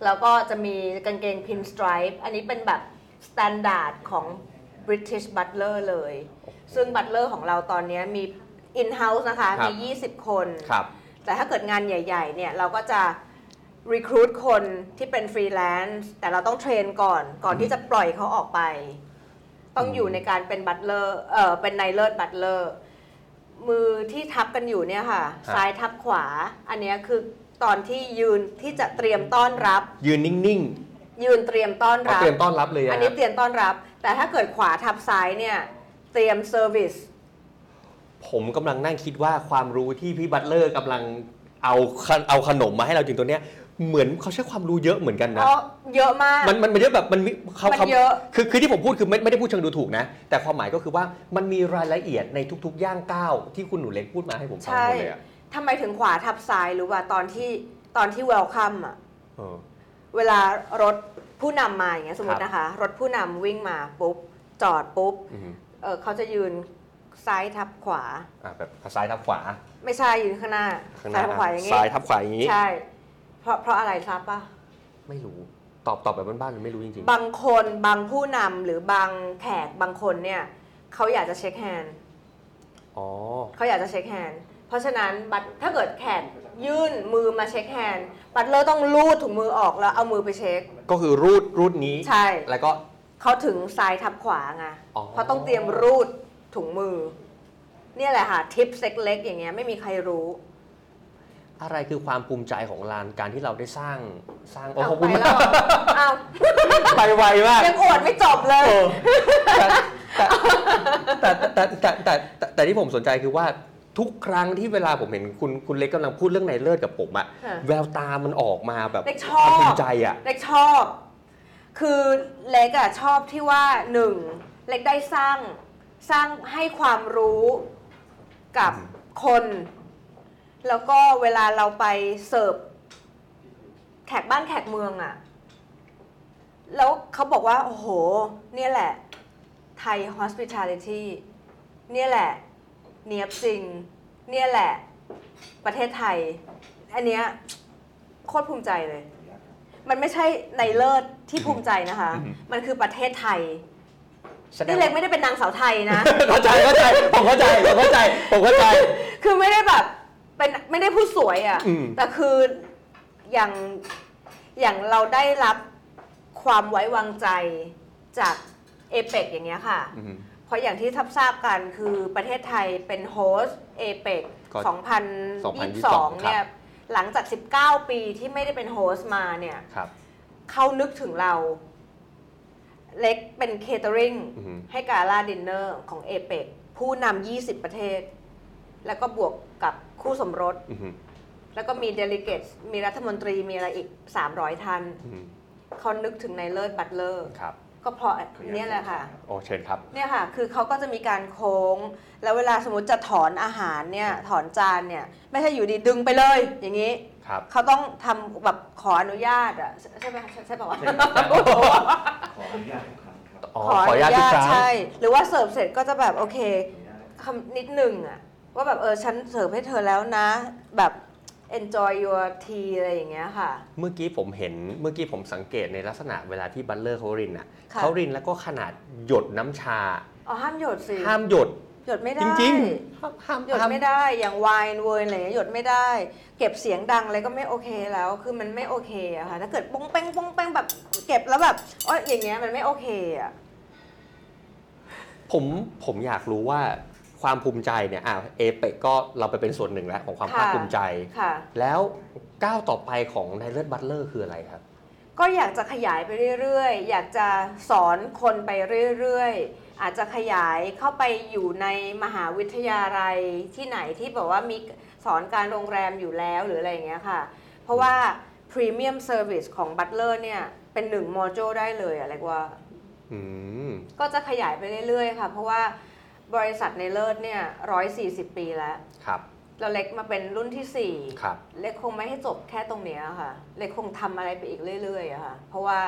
แล้วก็จะมีกางเกง pinstripe อันนี้เป็นแบบ standard ของ British Butler เลย ซึ่ง Butler ของเราตอนนี้มี in-house นะคะครับมี 20 คนครับแต่ถ้าเกิดงานใหญ่ ๆ เนี่ย เราก็จะ recruit คนที่เป็นฟรีแลนซ์แต่เราต้อง train ก่อนก่อนที่จะปล่อยเขาออกไป ต้องอยู่ในการเป็นบัตเลอร์เออเป็นนายเลิศบัตเลอร์มือที่ทับกันอยู่เนี่ยค่ะฮะซ้ายทับขวา อันเนี้ยคือตอนที่ยืนที่จะเตรียมต้อนรับ ยืนนิ่ง ยืนเตรียมต้อนๆเอารับ เตรียมต้อนรับเลยฮะอันนี้เตรียมต้อนรับ แต่ถ้าเกิดขวาทับซ้ายเนี่ยเตรียม serviceผมกำลังนั่งคิดว่าความรู้ที่พี่บัตเลอร์กำลังเอาขนเอาขนมมาให้เราจริงตัวเนี้ยเหมือนเขาใช้ความรู้เยอะเหมือนกันนะเพราะเยอะมากมันมันมันเยอะแบบมันมีเขามันเขาเยอะคือคือที่ผมพูดคือไม่ไม่ได้พูดเชิงดูถูกนะ แต่ความหมายก็คือว่ามันมีรายละเอียดในทุก ๆ ย่างก้าวที่คุณหนูเล็กพูดมาให้ผมฟังใช่หมดเลยอะทำไมถึงขวาทับซ้ายรู้ป่ะตอนที่ตอนที่เวลคัมอะ เออเวลารถผู้นำมาอย่างเงี้ยสมมครัติบนะคะ รถผู้นำวิ่งมาปุ๊บ จอดปุ๊บอืมเออเขาจะยืนซ้ายทับขวา อะแบบซ้ายทับขวาไม่ใช่ยืนข้างหน้าข้างหซ้าน้ายทับขวาอย่างงี้ ซ้ายทับขวาอย่างนี้ ใช่ เพราะเพราะอะไรทราบป่ะไม่รู้ตอบตอบแบบบ้านๆเลยไม่รู้จริง บางคนบางผู้นำหรือบางแขกบางคนเนี่ยเขาอยากจะ shake handๆ อ๋อ เขาอยากจะ shake handด์เพราะฉะนั้นบัตถ้าเกิดแขก ยื่นมือมา shake hand butler ต้องรูดถุงมือออกแล้วเอามือไปเช็ค ก็คือรูดรูดนี้ใช่ แล้วก็เขาถึงซ้ายทับขวาไงอ๋อ เพราะต้องเตรียมรูดถุงมือ เนี่ยแหละค่ะทิปเล็กๆอย่างเงี้ยไม่มีใครรู้ อะไรคือความภูมิใจของลานการที่เราได้สร้างสร้างโอ้เอาขอบคุณไปแล้มาวกอ้าวไปไวมาก ยังอวดไม่จบเลย เออแต่แต่แต่แต่แต่แต่แต่แต่ที่ผมสนใจคือว่า ทุกครั้งที่เวลาผมเห็นคุณคุณเล็กกำลังพูดเรื่องในเลิศกับผมอะค่ะแววตามันออกมาแบบเล็กชคอบวามภูมิใจอะ เล็กชอบ คือเล็กอะชอบที่ว่าหนึ่งเล็กได้สร้างสร้างให้ความรู้กับคน แล้วก็เวลาเราไปเสิร์ฟแขกบ้านแขกเมืองอะแล้วเขาบอกว่า โอ้โห เนี่ยแหละ ไทย hospitality เนี่ยแหละ เนียบจริง เนี่ยแหละ ประเทศไทย อันเนี้ยโคตรภูมิใจเลย มันไม่ใช่ในเลิศที่ภูมิใจนะคะ มันคือประเทศไทยแสดงนี่เล็กไม่ได้เป็นนางสาวไทยนะ เข้าใจเข้าใจผมเข้าใจผมเข้าใจผมเข้าใจ คือไม่ได้แบบเป็นไม่ได้พูดสวยอะ่ะอืมแต่คืออย่างอย่างเราได้รับความไว้วางใจจากเอเปกอย่างเงี้ยค่ะอืม เพราะอย่างที่ทับทราบกันคือประเทศไทยเป็นโฮhost APEC ก็2022 เนี่ย หลังจาก 19 ปีที่ไม่ได้เป็น host มาเนี่ยครับเขานึกถึงเรา เล็กเป็น catering อือฮึให้ gala dinner ของ APEC ผู้นำ 20 ประเทศ แล้วก็บวกกับคู่สมรสอืมแล้วก็มี delegate มีรัฐมนตรีมีอะไรอีก 300ท่านอืมเขานึกถึงนายเลิศ Butler ครับ ก็เพราะเนี่ยแหละค่ะ โอ้เชิญครับ เนี่ยค่ะ คือเขาก็จะมีการโค้ง แล้วเวลาสมมติจะถอนอาหารเนี่ย ถอนจานเนี่ย ไม่ใช่อยู่ดีดึงไปเลย อย่างนี้ ครับ เขาต้องทำแบบขออนุญาตอะ ใช่ไหมใช่ใช่ป่าวะ ขออนุญาตทุกครั้งครับอ๋อขอขออนุญาตทุกครั้ง ใช่ หรือว่าเสิร์ฟเสร็จก็จะแบบโอเคคำนิดหนึ่งอะว่าแบบเออฉันเสิร์ฟให้เธอแล้วนะ แบบ enjoy your tea อะไรอย่างเงี้ยค่ะ เมื่อกี้ผมเห็นเมื่อกี้ผมสังเกตในลักษณะเวลาที่บัลเลอร์เขารินอะค่ะ เขารินแล้วก็ขนาดหยดน้ำชา อ๋อห้ามหยดสิห้ามหยดหยดไม่ได้จริงๆห้ามห้ามหยดห้าม ไม่ได้อย่างไวน์เวยอะไรอย่างเงี้ยหยดไม่ได้ เก็บเสียงดังอะไรก็ไม่โอเคแล้ว คือมันไม่โอเคอะค่ะถ้าเกิดป้งเป้งป้งเป้งแบบเก็บแล้วแบบอ๋ออย่างเงี้ยมันไม่โอเคอะผมผมอยากรู้ว่า ความภูมิใจเนี่ยอ่าเอเปกก็เราไปเป็นส่วนหนึ่งแล้วของความภาคภูมิใจค่ะแล้วก้าวต่อไปของนายเลิศ Butler คืออะไรครับ ก็อยากจะขยายไปเรื่อยๆ อยากจะสอนคนไปเรื่อยๆ อาจจะขยายเข้าไปอยู่ในมหาวิทยาลัยที่ไหนที่แบบว่ามีสอนการโรงแรมอยู่แล้วหรืออะไรอย่างเงี้ยค่ะ เพราะว่า Premium Service ของ Butler เนี่ยเป็นหนึ่งโมจูลได้เลยอะไรกว่าอืมก็จะขยายไปเรื่อยๆ ค่ะ เพราะว่า บริษัทนายเลิศเนี่ย140ปีแล้ว ครับ เราเล็กมาเป็นรุ่นที่4ครับ เล็กคงไม่ให้จบแค่ตรงเนี้ยค่ะ เล็กคงทำอะไรไปอีกเรื่อยๆอะค่ะ เพราะว่า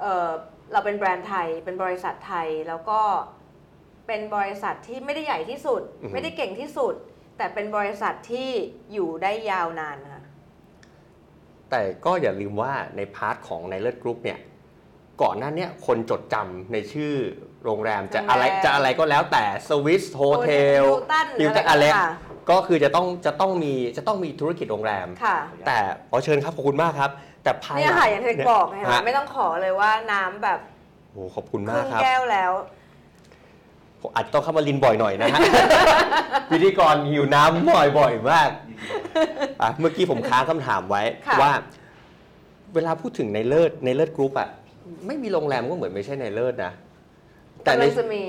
เอ่อเราเป็นแบรนด์ไทย เป็นบริษัทไทย แล้วก็เป็นบริษัทที่ไม่ได้ใหญ่ที่สุดอือฮึไม่ได้เก่งที่สุด แต่เป็นบริษัทที่อยู่ได้ยาวนานค่ะ แต่ก็อย่าลืมว่าใน part ของนายเลิศกรุ๊ปเนี่ย ก่อนหน้าเนี้คนจดจำในชื่อ โรงแรมจะโรงแรมอะไรจะอะไรก็แล้วแต่สวิสโฮเทล Hilton หรืออะไรอะไรค่ะก็คือจะต้องจะต้องมีจะต้องมีธุรกิจโรงแรมค่ะแต่ขอเชิญครับขอบคุณมากครับ แต่ภายเนี่ยหลัค่ะอย่างที่เล็กบอกไงฮะคะไม่ต้องขอเลยว่าน้ำแบบโอ้ขอบคุณคมารึ่กงครับแก้วแล้วผมอาจจะต้องเข้ามาลินบ่อยหน่อยนะฮะพิธีกรหิวน้ำบ่อยบ่อยๆมากอะเมื่อกี้ผมค้างคำถามไว้ค่ะว่า เวลาพูดถึงนายเลิศนายเลิศกรุ๊ปอะไม่มีโรงแรมก็เหมือนไม่ใช่นายเลิศนะ แต่กำในลังจะมี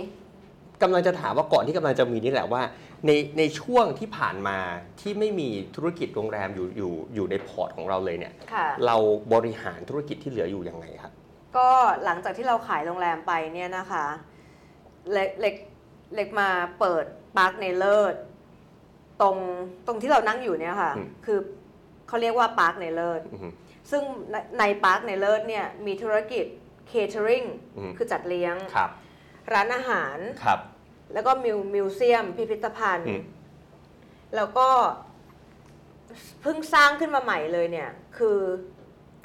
กำลังจะถามว่าก่อนที่กำลังจะมีนี่แหละว่า ในในช่วงที่ผ่านมาที่ไม่มีธุรกิจโรงแรมอยู่อยู่อยู่ใน port ของเราเลยเนี่ยค่ะเราบริหารธุรกิจที่เหลืออยู่ยังไงครับ ก็หลังจากที่เราขายโรงแรมไปเนี่ยนะคะเล็กเล็กเล็กมาเปิดปาร์คนายเลิศตรงตรงที่เรานั่งอยู่เนี่ยค่ะอืมคือเขาเรียกว่าปาร์คนายเลิศอือฮึซึ่งในในปาร์คนายเลิศเนี่ยมีธุรกิจ catering อืมคือจัดเลี้ยงค รับร้านอาหารครับ แล้วก็มิว museum พิพิธภัณฑ์ อืม แล้วก็เพิ่งสร้างขึ้นมาใหม่เลยเนี่ย คือ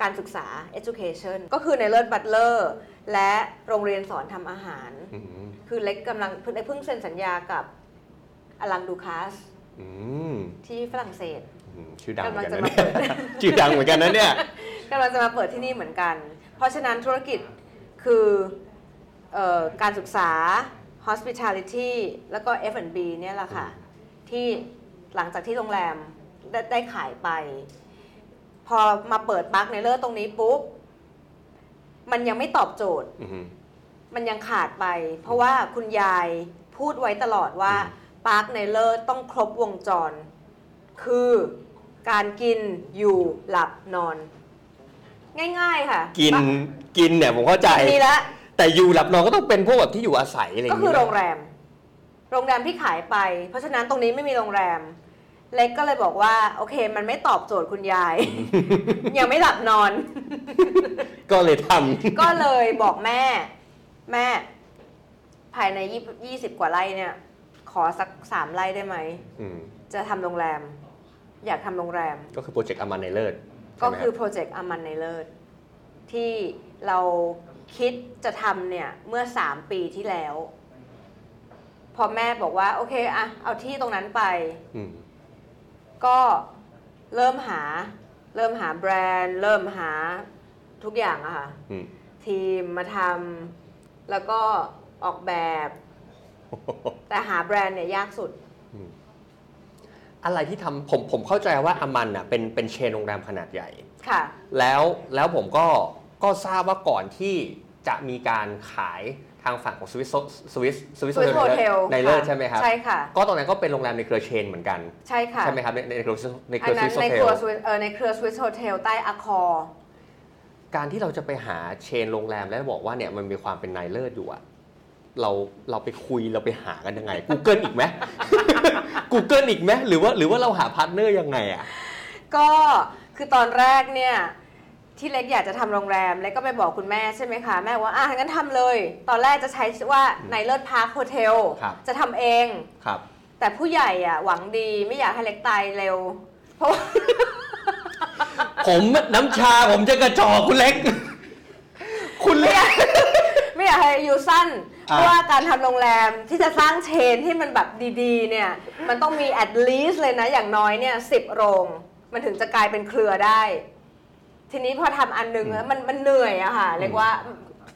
การศึกษา education ก็คือนายเลิศ Butler และโรงเรียนสอนทำอาหาร อืมคือเล็กกำลังเพิ่งเพิ่งเซ็นสัญญากับอลังดูคาสอืมที่ฝรั่งเศส อืมชื่อดังเหมือนกันกำลันะงจะเนี่ยมาเปิด ชื่อดังเหมือนกันนะเนี่ย กำลังจะมาเปิดที่นี่เหมือนกัน เพราะฉะนั้นธุรกิจคือเออ การศึกษา hospitality แล้วก็ F&B เนี่ยแหละค่ะ ที่หลังจากที่โรงแรมได้ได้ขายไป พอมาเปิดปาร์คในเลอร์ตรงนี้ปุ๊บ มันยังไม่ตอบโจทย์อืมมันยังขาดไป เพราะว่าคุณยายพูดไว้ตลอดว่าอืมปาร์คในเลอร์ต้องครบวงจร คือการกินอยู่หลับนอน ง่าย ๆ ค่ะ กินกินเนี่ยผมเข้าใจ มีละ แต่อยู่หลับนอนก็ต้องเป็นพวกแบบที่อยู่อาศัยอะไรอย่าก็งคืนี้อโรงแรม โรงแรมที่ขายไป เพราะฉะนั้นตรงนี้ไม่มีโรงแรม เล็กก็เลยบอกว่า โอเค มันไม่ตอบโจทย์คุณยาย ยังไม่หลับนอน ก็เลยทก็เลยบอกแม่ แม่ ภายในยี่สิบกว่าไร่เนี่ย ขอสักสามไร่ได้ไหมำอืมจะทำโรงแรม อยากทำโรงแรม ก็คือโปรเจกต์อามันในเลิศก็ใช่ไหมคือรับโปรเจกต์อามันในเลิศที่เรา คิดจะทำเนี่ยเมื่อ3ปีที่แล้ว พอแม่บอกว่า โอเคอะเอาที่ตรงนั้นไป อืมก็เริ่มหา เริ่มหาแบรนด์ เริ่มหาทุกอย่างอะค่ะ อืม ทีมมาทำแล้วก็ออกแบบ แต่หาแบรนด์เนี่ยยากสุด อะไรที่ทำผมผมเข้าใจว่าอามันอะเป็นเป็นเชนโรงแรมขนาดใหญ่ ค่ะ แล้วแล้วผมก็ ก็ทราบว่าก่อนที่จะมีการขายทางฝั่งของสวิสสวิสสวิส Swiss Hotel ในเลิศค่ะใช่ไหมครับใช่ค่ะก็ตอนนั้นก็เป็นโรงแรมในเครือเชนเหมือนกันใช่ค่ะใช่ไหมครับในในเครือในเคอัรืนอสนั้วินสโฮในเทเคลรือ Swiss เออในเครือ Swiss Hotel ใต้อคอการที่เราจะไปหาเชนโรงแรมแล้วบอกว่าเนี่ยมันมีความเป็นนายเลิศอยู่อะเราเราไปคุยเราไปหากันยังไง Google อีกไหม Google อีกไหมหรือว่าหรือว่าเราหาพาร์ทเนอร์ยังไงอะก็คือตอนแรกเนี่ย ที่เล็กอยากจะทำโรงแรม เล็กก็ไปบอกคุณแม่ใช่ไหมคะแม่ว่าอะงั้นทำเลย ตอนแรกจะใช้ว่าในเลิศพาร์คโฮเทลครับจะทำเองครับ แต่ผู้ใหญ่อะหวังดีไม่อยากให้เล็กตายเร็ว เพราะว่าผมน้ำชาผมจะกระจอกคุณเล็ก คุณเล็กไม่อยากให้อายุสั้นเพอ่าราะว่าการทำโรงแรมที่จะสร้าง chain ที่มันแบบดีๆ เนี่ย มันต้องมี at least เลยนะอย่างน้อยเนี่ยสิบโรง มันถึงจะกลายเป็นเครือได้ ทีนี้พอทำอันหนึงแล้วมันมันเหนื่อยอะค่ะเรียกว่า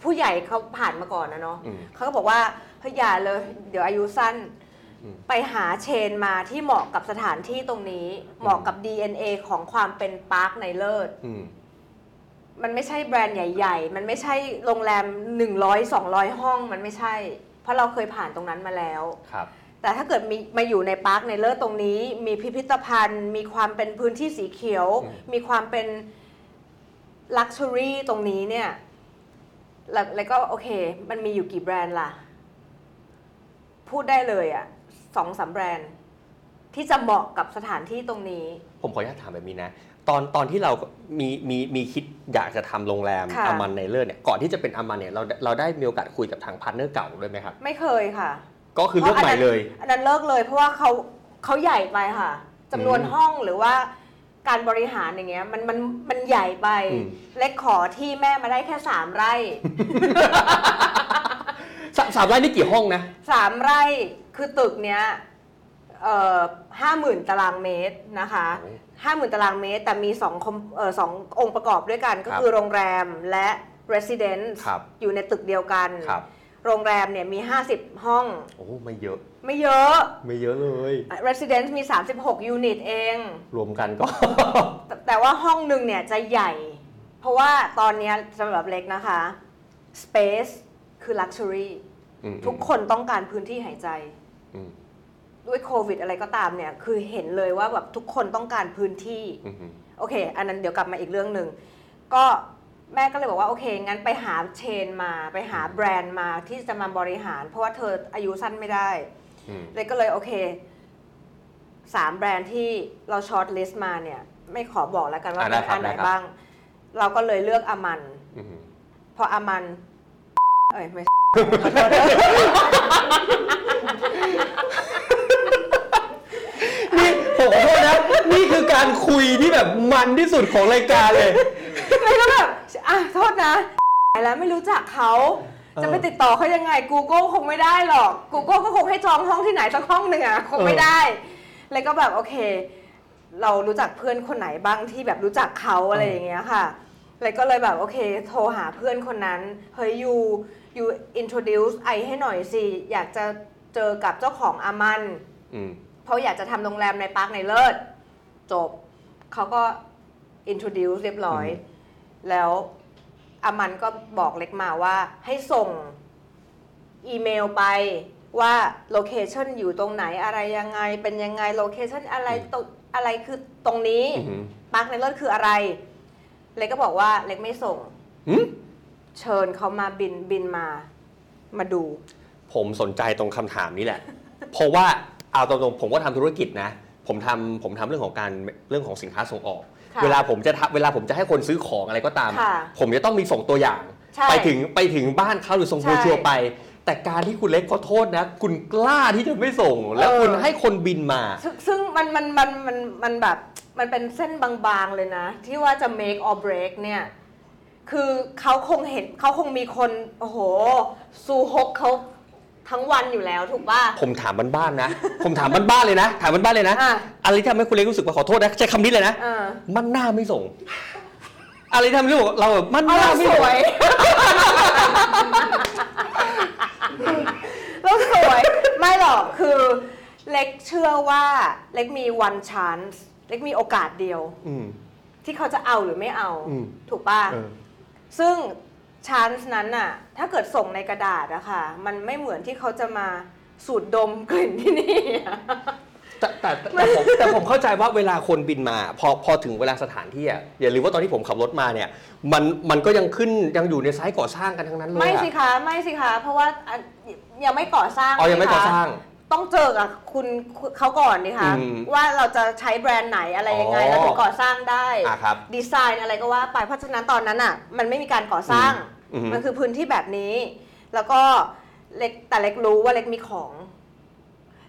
ผู้ใหญ่เขาผ่านมาก่อนนะเนาะอืมเขาก็บอกว่าเฮ้ยอย่าเลย เดี๋ยวอายุสั้นอืมไปหาเชนมาที่เหมาะกับสถานที่ตรงนี้ เหมาะกับ DNA ของความเป็นปาร์คในเลิศอืมมันไม่ใช่แบรนด์ใหญ่ ๆ มันไม่ใช่โรงแรม 100 200 ห้อง มันไม่ใช่ เพราะเราเคยผ่านตรงนั้นมาแล้วครับแต่ถ้าเกิดมีมาอยู่ในปาร์คในเลิศตรงนี้ มีพิพิธภัณฑ์ มีความเป็นพื้นที่สีเขียวอืมมีความเป็น luxury ตรงนี้เนี่ยแล้วแล้วก็โอเค มันมีอยู่กี่แบรนด์ล่ะ พูดได้เลยอะสองสามแบรนด์ที่จะเหมาะกับสถานที่ตรงนี้ ผมขออนุญาตถามแบบนี้นะ ตอนตอนที่เรามีมีมีคิดอยากจะทำโรงแรมค่ะอามันนายเลิศเนี่ยก่อนที่จะเป็นอามันเนี่ยเราเราได้มีโอกาสคุยกับทาง partner เก่าด้วยไหมครับ ไม่เคยค่ะ ก็คือเลือกใหม่เลย อันนั้นเลิกเลย เพราะว่าเขาเขาใหญ่ไปค่ะจำนวนอืมห้องหรือว่า การบริหารอย่างเงี้ยมันมันมันใหญ่ไปอืมเล็กขอที่แม่มาได้แค่สามไร่สามสามไร่นี่กี่ห้องนะสามไร่คือตึกเนี้ยเอ่อห้าหมื่นตารางเมตรนะคะโอ้ห้าหมื่นตารางเมตร แต่มีสองคอมเอ่อสององค์ประกอบด้วยกันก็ครับคือโรงแรมและ residence ครับอยู่ในตึกเดียวกันครับ โรงแรมเนี่ยมี 50 ห้อง โอ้ ไม่เยอะ ไม่เยอะ ไม่เยอะเลย residence มี 36 ยูนิตเอง รวมกันก็ แต่แต่ว่าห้องหนึ่งเนี่ยจะใหญ่ เพราะว่าตอนเนี้ยสำหรับเล็กนะคะ space คือ luxury อืมทุกคนต้องการพื้นที่หายใจ อืมด้วยโควิดอะไรก็ตามเนี่ย คือเห็นเลยว่าแบบทุกคนต้องการพื้นที่ อืมอืม โอเค อันนั้นเดี๋ยวกลับมาอีกเรื่องหนึ่ง ก็ แม่ก็เลยบอกว่าโอเคงั้นไปหา chain มา ไปหาแบรนด์มาที่จะมาบริหาร เพราะว่าเธออายุสั้นไม่ได้อืมเลยก็เลยโอเคสามแบรนด์ที่เรา shortlist มาเนี่ย ไม่ขอบอกแล้วกันว่าอะได้เป็นครับอันไหนได้ครับบ้าง เราก็เลยเลือกอามันอืมพออามัน เอ้ยไม่นี่ผมขอโทษนะ นี่คือการคุยที่แบบมันที่สุดของรายการเลยเลยก็แบบ อะโทษนะแล้วไม่รู้จักเขาจะไปติดต่อเขายังไง Google คงไม่ได้หรอก Google ก็คงให้จองห้องที่ไหนสักห้องหนึ่งอะคงไม่ได้ เลยก็แบบโอเค เรารู้จักเพื่อนคนไหนบ้างที่แบบรู้จักเขาอะไรอย่างเงี้ยค่ะเลยก็เลยแบบโอเคโทรหาเพื่อนคนนั้นเฮ้ยยูยู introduce ไอให้หน่อยสิอยากจะเจอกับเจ้าของอามันอืมเพราะอยากจะทำโรงแรมในปาร์คนายเลิศจบเขาก็ introduce เรียบร้อย แล้ว อามันก็บอกเล็กมาว่าให้ส่งอีเมลไปว่า location อยู่ตรงไหนอะไรยังไง เป็นยังไง location อะไรอืมตรงอะไรคือตรงนี้อืมปาร์คนายเลิศคืออะไร เล็กก็บอกว่าเล็กไม่ส่งอืมเชิญเขามาบินบินมา มาดู ผมสนใจตรงคำถามนี้แหละ เพราะว่าเอาตรงๆผมก็ทำธุรกิจนะ ผมทำผมทำเรื่องของการเรื่องของสินค้าส่งออก ค่ะเวลาผมจะทำเวลาผมจะให้คนซื้อของอะไรก็ตาม ค่ะผมจะต้องมีส่งตัวอย่าง ใช่ไปถึงไปถึงบ้านเขาหรือส่งใช่โบรชัวร์ไป แต่การที่คุณเล็กขอโทษนะ คุณกล้าที่จะไม่ส่ง แล้วเออ คุณให้คนบินมา ซึ่งซึ่งมันมันมันมันมันแบบมันเป็นเส้นบางๆเลยนะ ที่ว่าจะ make or break เนี่ย คือเขาคงเห็นเขาคงมีคน โอ้โหซูฮกเขา ทั้งวันอยู่แล้วถูกป่ะ ผมถามบ้านๆนะ ผมถามบ้านๆเลยนะ ถามบ้านๆเลยนะ อะ อะไรที่ทำให้คุณเล็กรู้สึกว่าขอโทษนะใช้คำนี้เลยนะ เออมันหน้าไม่ส่ง อะไรที่ทำให้รู้สึกว่าเราแบบมันหเอาน้าเราไม่สส่ง วย เราสวย ไม่หรอกคือเล็กเชื่อว่าเล็กมี one chance เล็กมีโอกาสเดียว อืม ที่เขาจะเอาหรือไม่เอา อืมถูกป่ะ เออซึ่ง ชานส์นั้นน่ะ ถ้าเกิดส่งในกระดาษอะค่ะ มันไม่เหมือนที่เขาจะมาสูดดมกลิ่นที่นี่อะแต่แต่แต่แต่ผมแต่ผมเข้าใจว่าเวลาคนบินมา พอพอถึงเวลาสถานที่อะอย่าลืมว่าตอนที่ผมขับรถมาเนี่ย มันมันก็ยังขึ้นยังอยู่ในไซต์ก่อสร้างกันทั้งนั้นเลยไม่อะ สิคะไม่สิคะเพราะว่าอันยังไม่ก่อสร้างอ๋อยังไม่สิคะก่อสร้าง ต้องเจอกับคุณคุณเขาก่อนดิคะอืมว่าเราจะใช้แบรนด์ไหนอะไรยังไงอ๋อเราถึงก่อสร้างได้ อะครับดีไซน์อะไรก็ว่าไปเพราะฉะนั้นตอนนั้นอะมันไม่มีการก่อสร้าง อืมอืม มันคือพื้นที่แบบนี้ แล้วก็เล็กแต่เล็กรู้ว่าเล็กมีของ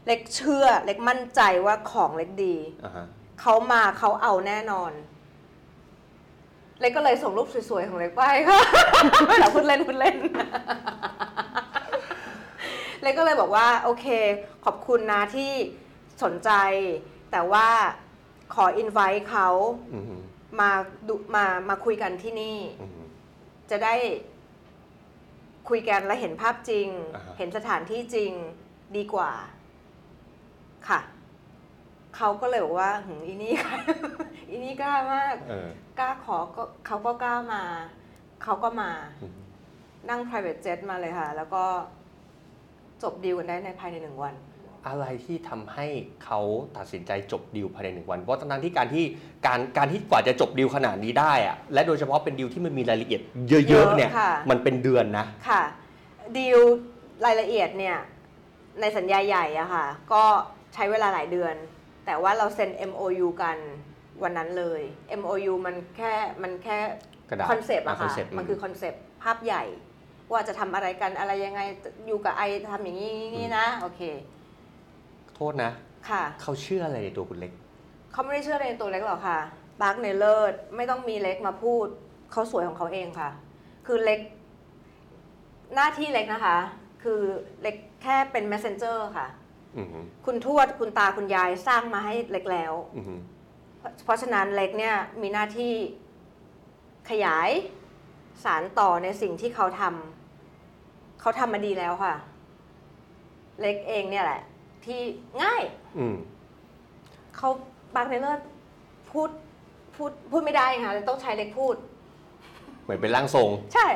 เล็กเชื่อเล็กมั่นใจว่าของเล็กดี อ่าฮะเขามาเขาเอาแน่นอน เล็กก็เลยส่งรูปสวยๆของเล็กไปค่ะไม่หรอกพูดเล่นพูดเล่น เล็กก็เลยบอกว่าโอเค ขอบคุณนะที่สนใจ แต่ว่าขออินไว้เขาอืมฮึมาดูมามาคุยกันที่นี่อืมฮึจะได้คุยกันและเห็นภาพจริงอ่าฮะเห็นสถานที่จริงดีกว่า ค่ะเขาก็เลยบอกว่าหึอีนี่อีนี่กล้ามากเออกล้าขอก็เขาก็กล้ามา เขาก็มาอืมนั่ง private jet มาเลยค่ะ แล้วก็ จบดีลกันได้ในภายในหนึ่งวัน อะไรที่ทำให้เขาตัดสินใจจบดีลภายในหนึ่งวัน เพราะทั้งนั้นที่การที่การการที่กว่าจะจบดีลขนาดนี้ได้อะและโดยเฉพาะเป็นดีลที่มันมีรายละเอียดเยเยอะอะๆเนี่ยค่ะมันเป็นเดือนนะค่ะดีลรายละเอียดเนี่ยในสัญญาใหญ่อะค่ะ ก็ใช้เวลาหลายเดือน แต่ว่าเราเซ็น MOU กันวันนั้นเลย MOU มันแค่มันแค่กระดาษคอนเซปต์อะอะค่ะ concept มันคือ concept ภาพใหญ่ ว่าจะทำอะไรกันอะไรยังไงอยู่กับไอทำอย่างนี้นี่นะโอเค โทษนะค่ะเขาเชื่ออะไรในตัวคุณเล็ก เขาไม่ได้เชื่อในตัวเล็กหรอกค่ะปาร์คนายเลิศไม่ต้องมีเล็กมาพูดเขาสวยของเขาเองค่ะ คือเล็ก หน้าที่เล็กนะคะ คือเล็กแค่เป็น messenger ค่ะอืมฮึคุณทวดคุณตาคุณยายสร้างมาให้เล็กแล้วอืมฮึเพราะเพราะฉะนั้นเล็กเนี่ยมีหน้าที่ขยาย สารต่อในสิ่งที่เขาทำเขาทำมาดีแล้วค่ะ เล็กเองเนี่ยแหละ ที่ง่ายอืมเขาบางเนเลอร์พูดพูดพูดไม่ได้ค่ะต้องใช้เล็กพูด เหมือนเป็นร่างทรง ใช่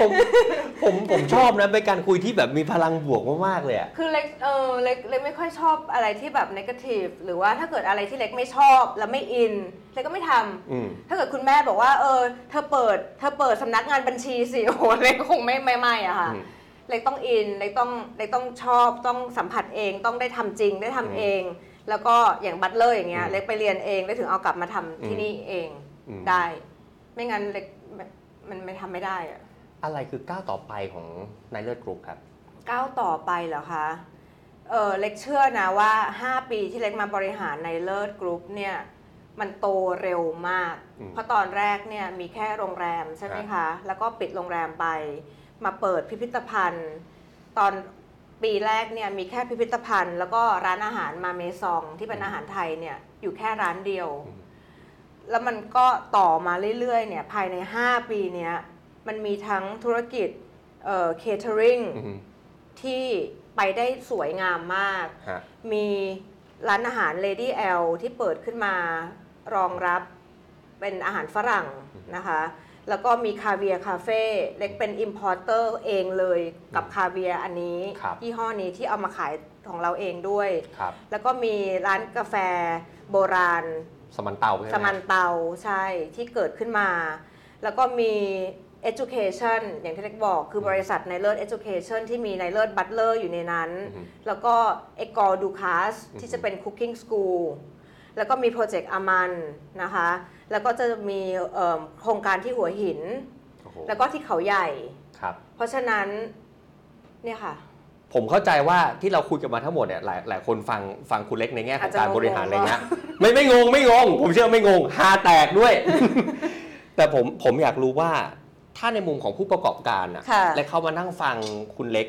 ผมผมผมชอบนะเป็นการคุยที่แบบมีพลังบวกมากๆเลยอะคือเล็กเออเล็กเล็กไม่ค่อยชอบอะไรที่แบบนกาทีฟหรือว่าถ้าเกิดอะไรที่เล็กไม่ชอบแล้วไม่อินเล็กก็ไม่ทำอืม ถ้าเกิดคุณแม่บอกว่าเออเธอเปิดเธอเปิดสำนักงานบัญชีสิโอ้โหเล็กคงไม่ไม่ไม่อะค่ะ อืม เล็กต้อง in เล็กต้องเล็กต้องชอบต้องสัมผัสเองต้องได้ทำจริงได้ทำอืมเอง แล้วก็อย่าง butler อย่างเงี้ย อืมเล็กไปเรียนเองได้ถึงเอากลับมาทำที่อืมนี่เองอืม ได้ ไม่งั้นเล็กมันมันไม่ทำไม่ได้อะ อะไรคือก้าวต่อไปของนายเลิศกรุ๊ปครับก้าวต่อไปเหรอคะเออเล็กเชื่อนะว่า 5 ปีที่เล็กมาบริหารนายเลิศกรุ๊ปเนี่ยมันโตเร็วมากอืมเพราะตอนแรกเนี่ยมีแค่โรงแรมใช่ไหมคะครับแล้วก็ปิดโรงแรมไป มาเปิดพิพิธภัณฑ์ ตอนปีแรกเนี่ยมีแค่พิพิธภัณฑ์ แล้วก็ร้านอาหารมาเมซองที่เป็นอาหารไทยเนี่ยอยู่แค่ร้านเดียว แล้วมันก็ต่อมาเรื่อยๆเนี่ยภายใน 5 ปีเนี้ย มันมีทั้งธุรกิจเอ่อ catering อืมที่ไปได้สวยงามมาก ฮะ มีร้านอาหาร Lady L ที่เปิดขึ้นมารองรับเป็นอาหารฝรั่งนะคะ แล้วก็มีคาเวียคาเฟ่เล็กเป็น importer เองเลยกับคาเวียอันนี้ครับ ยี่ห้อนี้ที่เอามาขายของเราเองด้วย ครับ แล้วก็มีร้านกาแฟโบราณ สมันเตาใช่ไหมสมันเตาใช่ที่เกิดขึ้นมา แล้วก็มี education อย่างที่เล็กบอกคือบริษัทในเลิศ education ที่มีในเลิศบัตเลอร์อยู่ในนั้นอืมแล้วก็ École Ducasse อืมที่จะเป็น cooking school แล้วก็มีโปรเจกต์อามันนะคะ แล้วก็จะมีเอิ่มโครงการที่หัวหินโอ้โหแล้วก็ที่เขาใหญ่ครับเพราะฉะนั้นเนี่ยค่ะผมเข้าใจว่าที่เราคุยกันมาทั้งหมดเนี่ยหลายหลายคนฟังฟังคุณเล็กในแง่ขอาอจงจะการงงๆบริหารอะไรเงี้ยไม่ไม่งงไม่งง ผมเชื่อไม่งงฮาแตกด้วย แต่ผมผมอยากรู้ว่า ถ้าในมุมของผู้ประกอบการอะค่ะและเขามานั่งฟังคุณเล็ก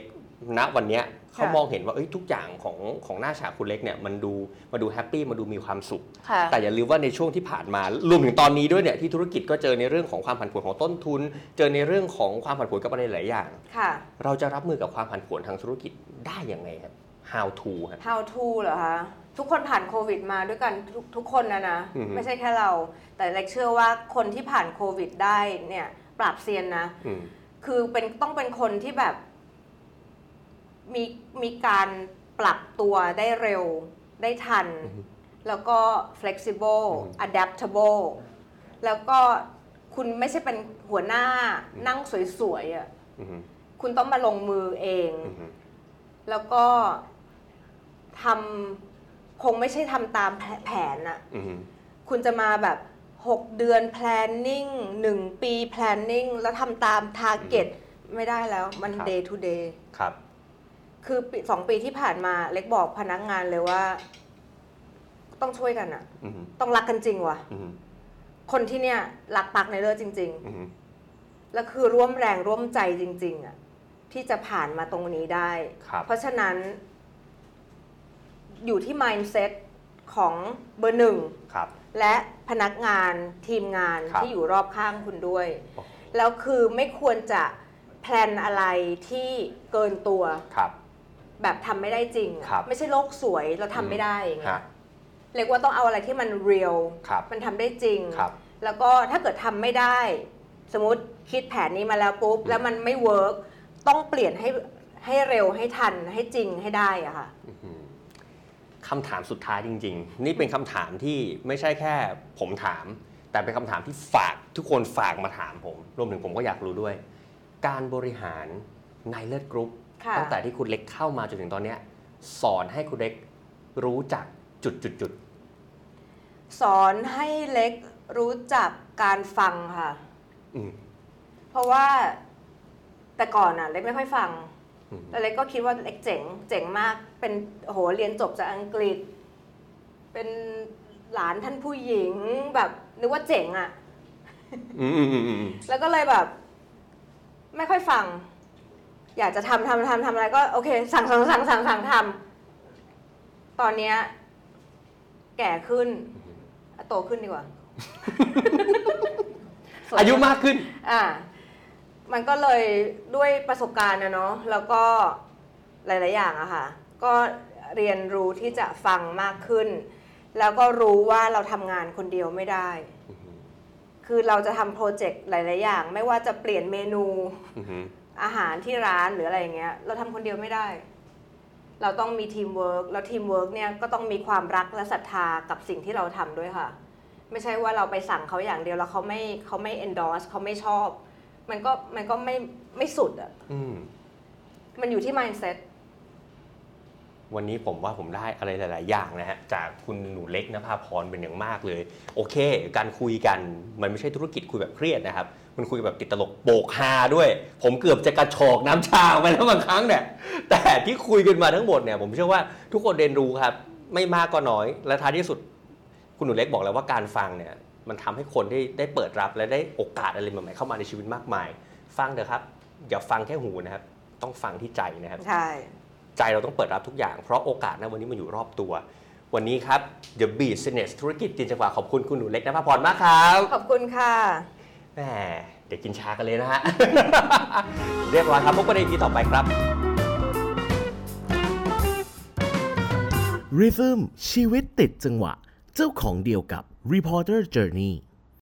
ณวันเนี้ยเขาค่ะมองเห็นว่าเอ้ยทุกอย่างของของหน้าฉากคุณเล็กเนี่ยมันดูมาดูแฮปปี้มาดูมีความสุข ค่ะ แต่อย่าลืมว่าในช่วงที่ผ่านมารวมถึงตอนนี้ด้วยเนี่ยที่ธุรกิจก็เจอในเรื่องของความผันผวนของต้นทุน เจอในเรื่องของความผันผวนกับอะไรหลายอย่าง ค่ะ เราจะรับมือกับความผันผวนทางธุรกิจได้ยังไงครับ how to ฮะ how to เหรอคะทุกคนผ่านโควิดมาด้วยกันทุกทุกคนนะนะ อือฮึ ไม่ใช่แค่เรา แต่เล็กเชื่อว่าคนที่ผ่านโควิดได้เนี่ย ปราบเซียนนะอืมคือเป็นต้องเป็นคนที่แบบ มีมีการปรับตัวได้เร็วได้ทันอือฮึแล้วก็ flexible อือฮึ adaptable แล้วก็คุณไม่ใช่เป็นหัวหน้าอืมนั่งสวยๆอะอืมคุณต้องมาลงมือเองอืมแล้วก็ทำคงไม่ใช่ทำตามแผแผนอะอืมคุณจะมาแบบ 6 เดือน planning 1 ปี planning แล้วทำตาม target ไม่ได้แล้วมัน ครับ day to day ครับ คือปีสองปีที่ผ่านมาเล็กบอกพนักงานเลยว่า ต้องช่วยกันอะอืมต้องรักกันจริงว่ะ อืมคนที่เนี่ยรักปักในเลิศจริง อืมๆ แล้วคือร่วมแรงร่วมใจจริง ๆอะที่จะผ่านมาตรงนี้ได้ ครับ เพราะฉะนั้น อยู่ที่ mindset ของเบอร์หนึ่ง ครับ และพนักงานทีมงานครับที่อยู่รอบข้างคุณด้วย โอ้โหแล้วคือไม่ควรจะ plan อะไรที่เกินตัวครับ แบบทำไม่ได้จริงอะครับ ไม่ใช่โลกสวยเราทำไม่ได้อย่างเงี้ฮะยเรียกว่าต้องเอาอะไรที่มัน real ครับมันทำได้จริง ครับ แล้วก็ถ้าเกิดทำไม่ได้ สมมติคิดแผนนี้มาแล้วปุ๊บ อืม แล้วมันไม่ workต้องเปลี่ยนให้ให้เร็วให้ทันให้จริงให้ได้อะค่ะ อืม คำถามสุดท้ายจริง ๆ นี่เป็นคำถามที่ไม่ใช่แค่ผมถาม แต่เป็นคำถามที่ฝากทุกคนฝากมาถามผม รวมถึงผมก็อยากรู้ด้วย การบริหารในเลิศกรุ๊ปค่ะตั้งแต่ที่คุณเล็กเข้ามาจนถึงตอนเนี้ยสอนให้คุณเล็กรู้จักจุดจุดจุดสอนให้เล็กรู้จักการฟังค่ะอืมเพราะว่าแต่ก่อนอะเล็กไม่ค่อยฟังอืม แล้วเล็กก็คิดว่าเล็กเจ๋งเจ๋งมากเป็นโอ้โหเรียนจบจากอังกฤษ เป็นหลานท่านผู้หญิงแบบนึกว่าเจ๋งอะอืมอืมอืมอืมแล้วก็เลยแบบ ไม่ค่อยฟัง อยากจะทำทำทำทำอะไรก็โอเค สั่งสั่งสั่งสั่งสั่งทำตอนเนี้ยแก่ขึ้นอะโตขึ้นดีกว่าสวอายุมากขึ้น อ่า มันก็เลยด้วยประสบการณ์นะเนาะแล้วก็หลาย ๆ อย่างอะค่ะ ก็เรียนรู้ที่จะฟังมากขึ้น แล้วก็รู้ว่าเราทำงานคนเดียวไม่ได้ คือเราจะทำโปรเจกต์หลาย ๆ อย่าง ไม่ว่าจะเปลี่ยนเมนูอืมอาหารที่ร้านหรืออะไรอย่างเงี้ย เราทำคนเดียวไม่ได้ เราต้องมีทีมเวิร์กแล้วทีมเวิร์กเนี่ยก็ต้องมีความรักและศรัทธากับสิ่งที่เราทำด้วยค่ะ ไม่ใช่ว่าเราไปสั่งเขาอย่างเดียวแล้วเขาไม่เขาไม่ endorse เขาไม่ชอบ มันก็มันก็ไม่ไม่สุดอะอืมมันอยู่ที่ mindset วันนี้ผมว่าผมได้อะไรหลาย ๆ อย่างนะฮะจากคุณหนูเล็กณพาภรณ์เป็นอย่างมากเลย โอเค การคุยกันมันไม่ใช่ธุรกิจคุยแบบเครียดนะครับ มันคุยแบบติดตลกโปกฮาด้วย ผมเกือบจะกระชอกน้ำชาออกไปแล้วบางครั้งเนี่ยแต่ที่คุยกันมาทั้งหมดเนี่ยผมเชื่อว่าทุกคนเรียนรู้ครับ ไม่มากก็น้อยและท้ายที่สุด คุณหนูเล็กบอกแล้วว่าการฟังเนี่ย มันทำให้คนได้ได้เปิดรับและได้โอกาสอะไรใหม่ๆเข้ามาในชีวิตมากมาย ฟังเถอะครับ อย่าฟังแค่หูนะครับ ต้องฟังที่ใจนะครับใช่ใจเราต้องเปิดรับทุกอย่าง เพราะโอกาสนะวันนี้มันอยู่รอบตัว วันนี้ครับ The Business ธุรกิจจินจังหวะขอบคุณคุณหนูเล็กนภพรมากครับ ขอบคุณค่ะแหมเดี๋ยวกินชากันเลยนะฮะ เรียบร้อยครับพบกันใน EP ต่อไปครับ Rhythm ชีวิตติดจังหวะ เจ้าของเดียวกับ Reporter Journey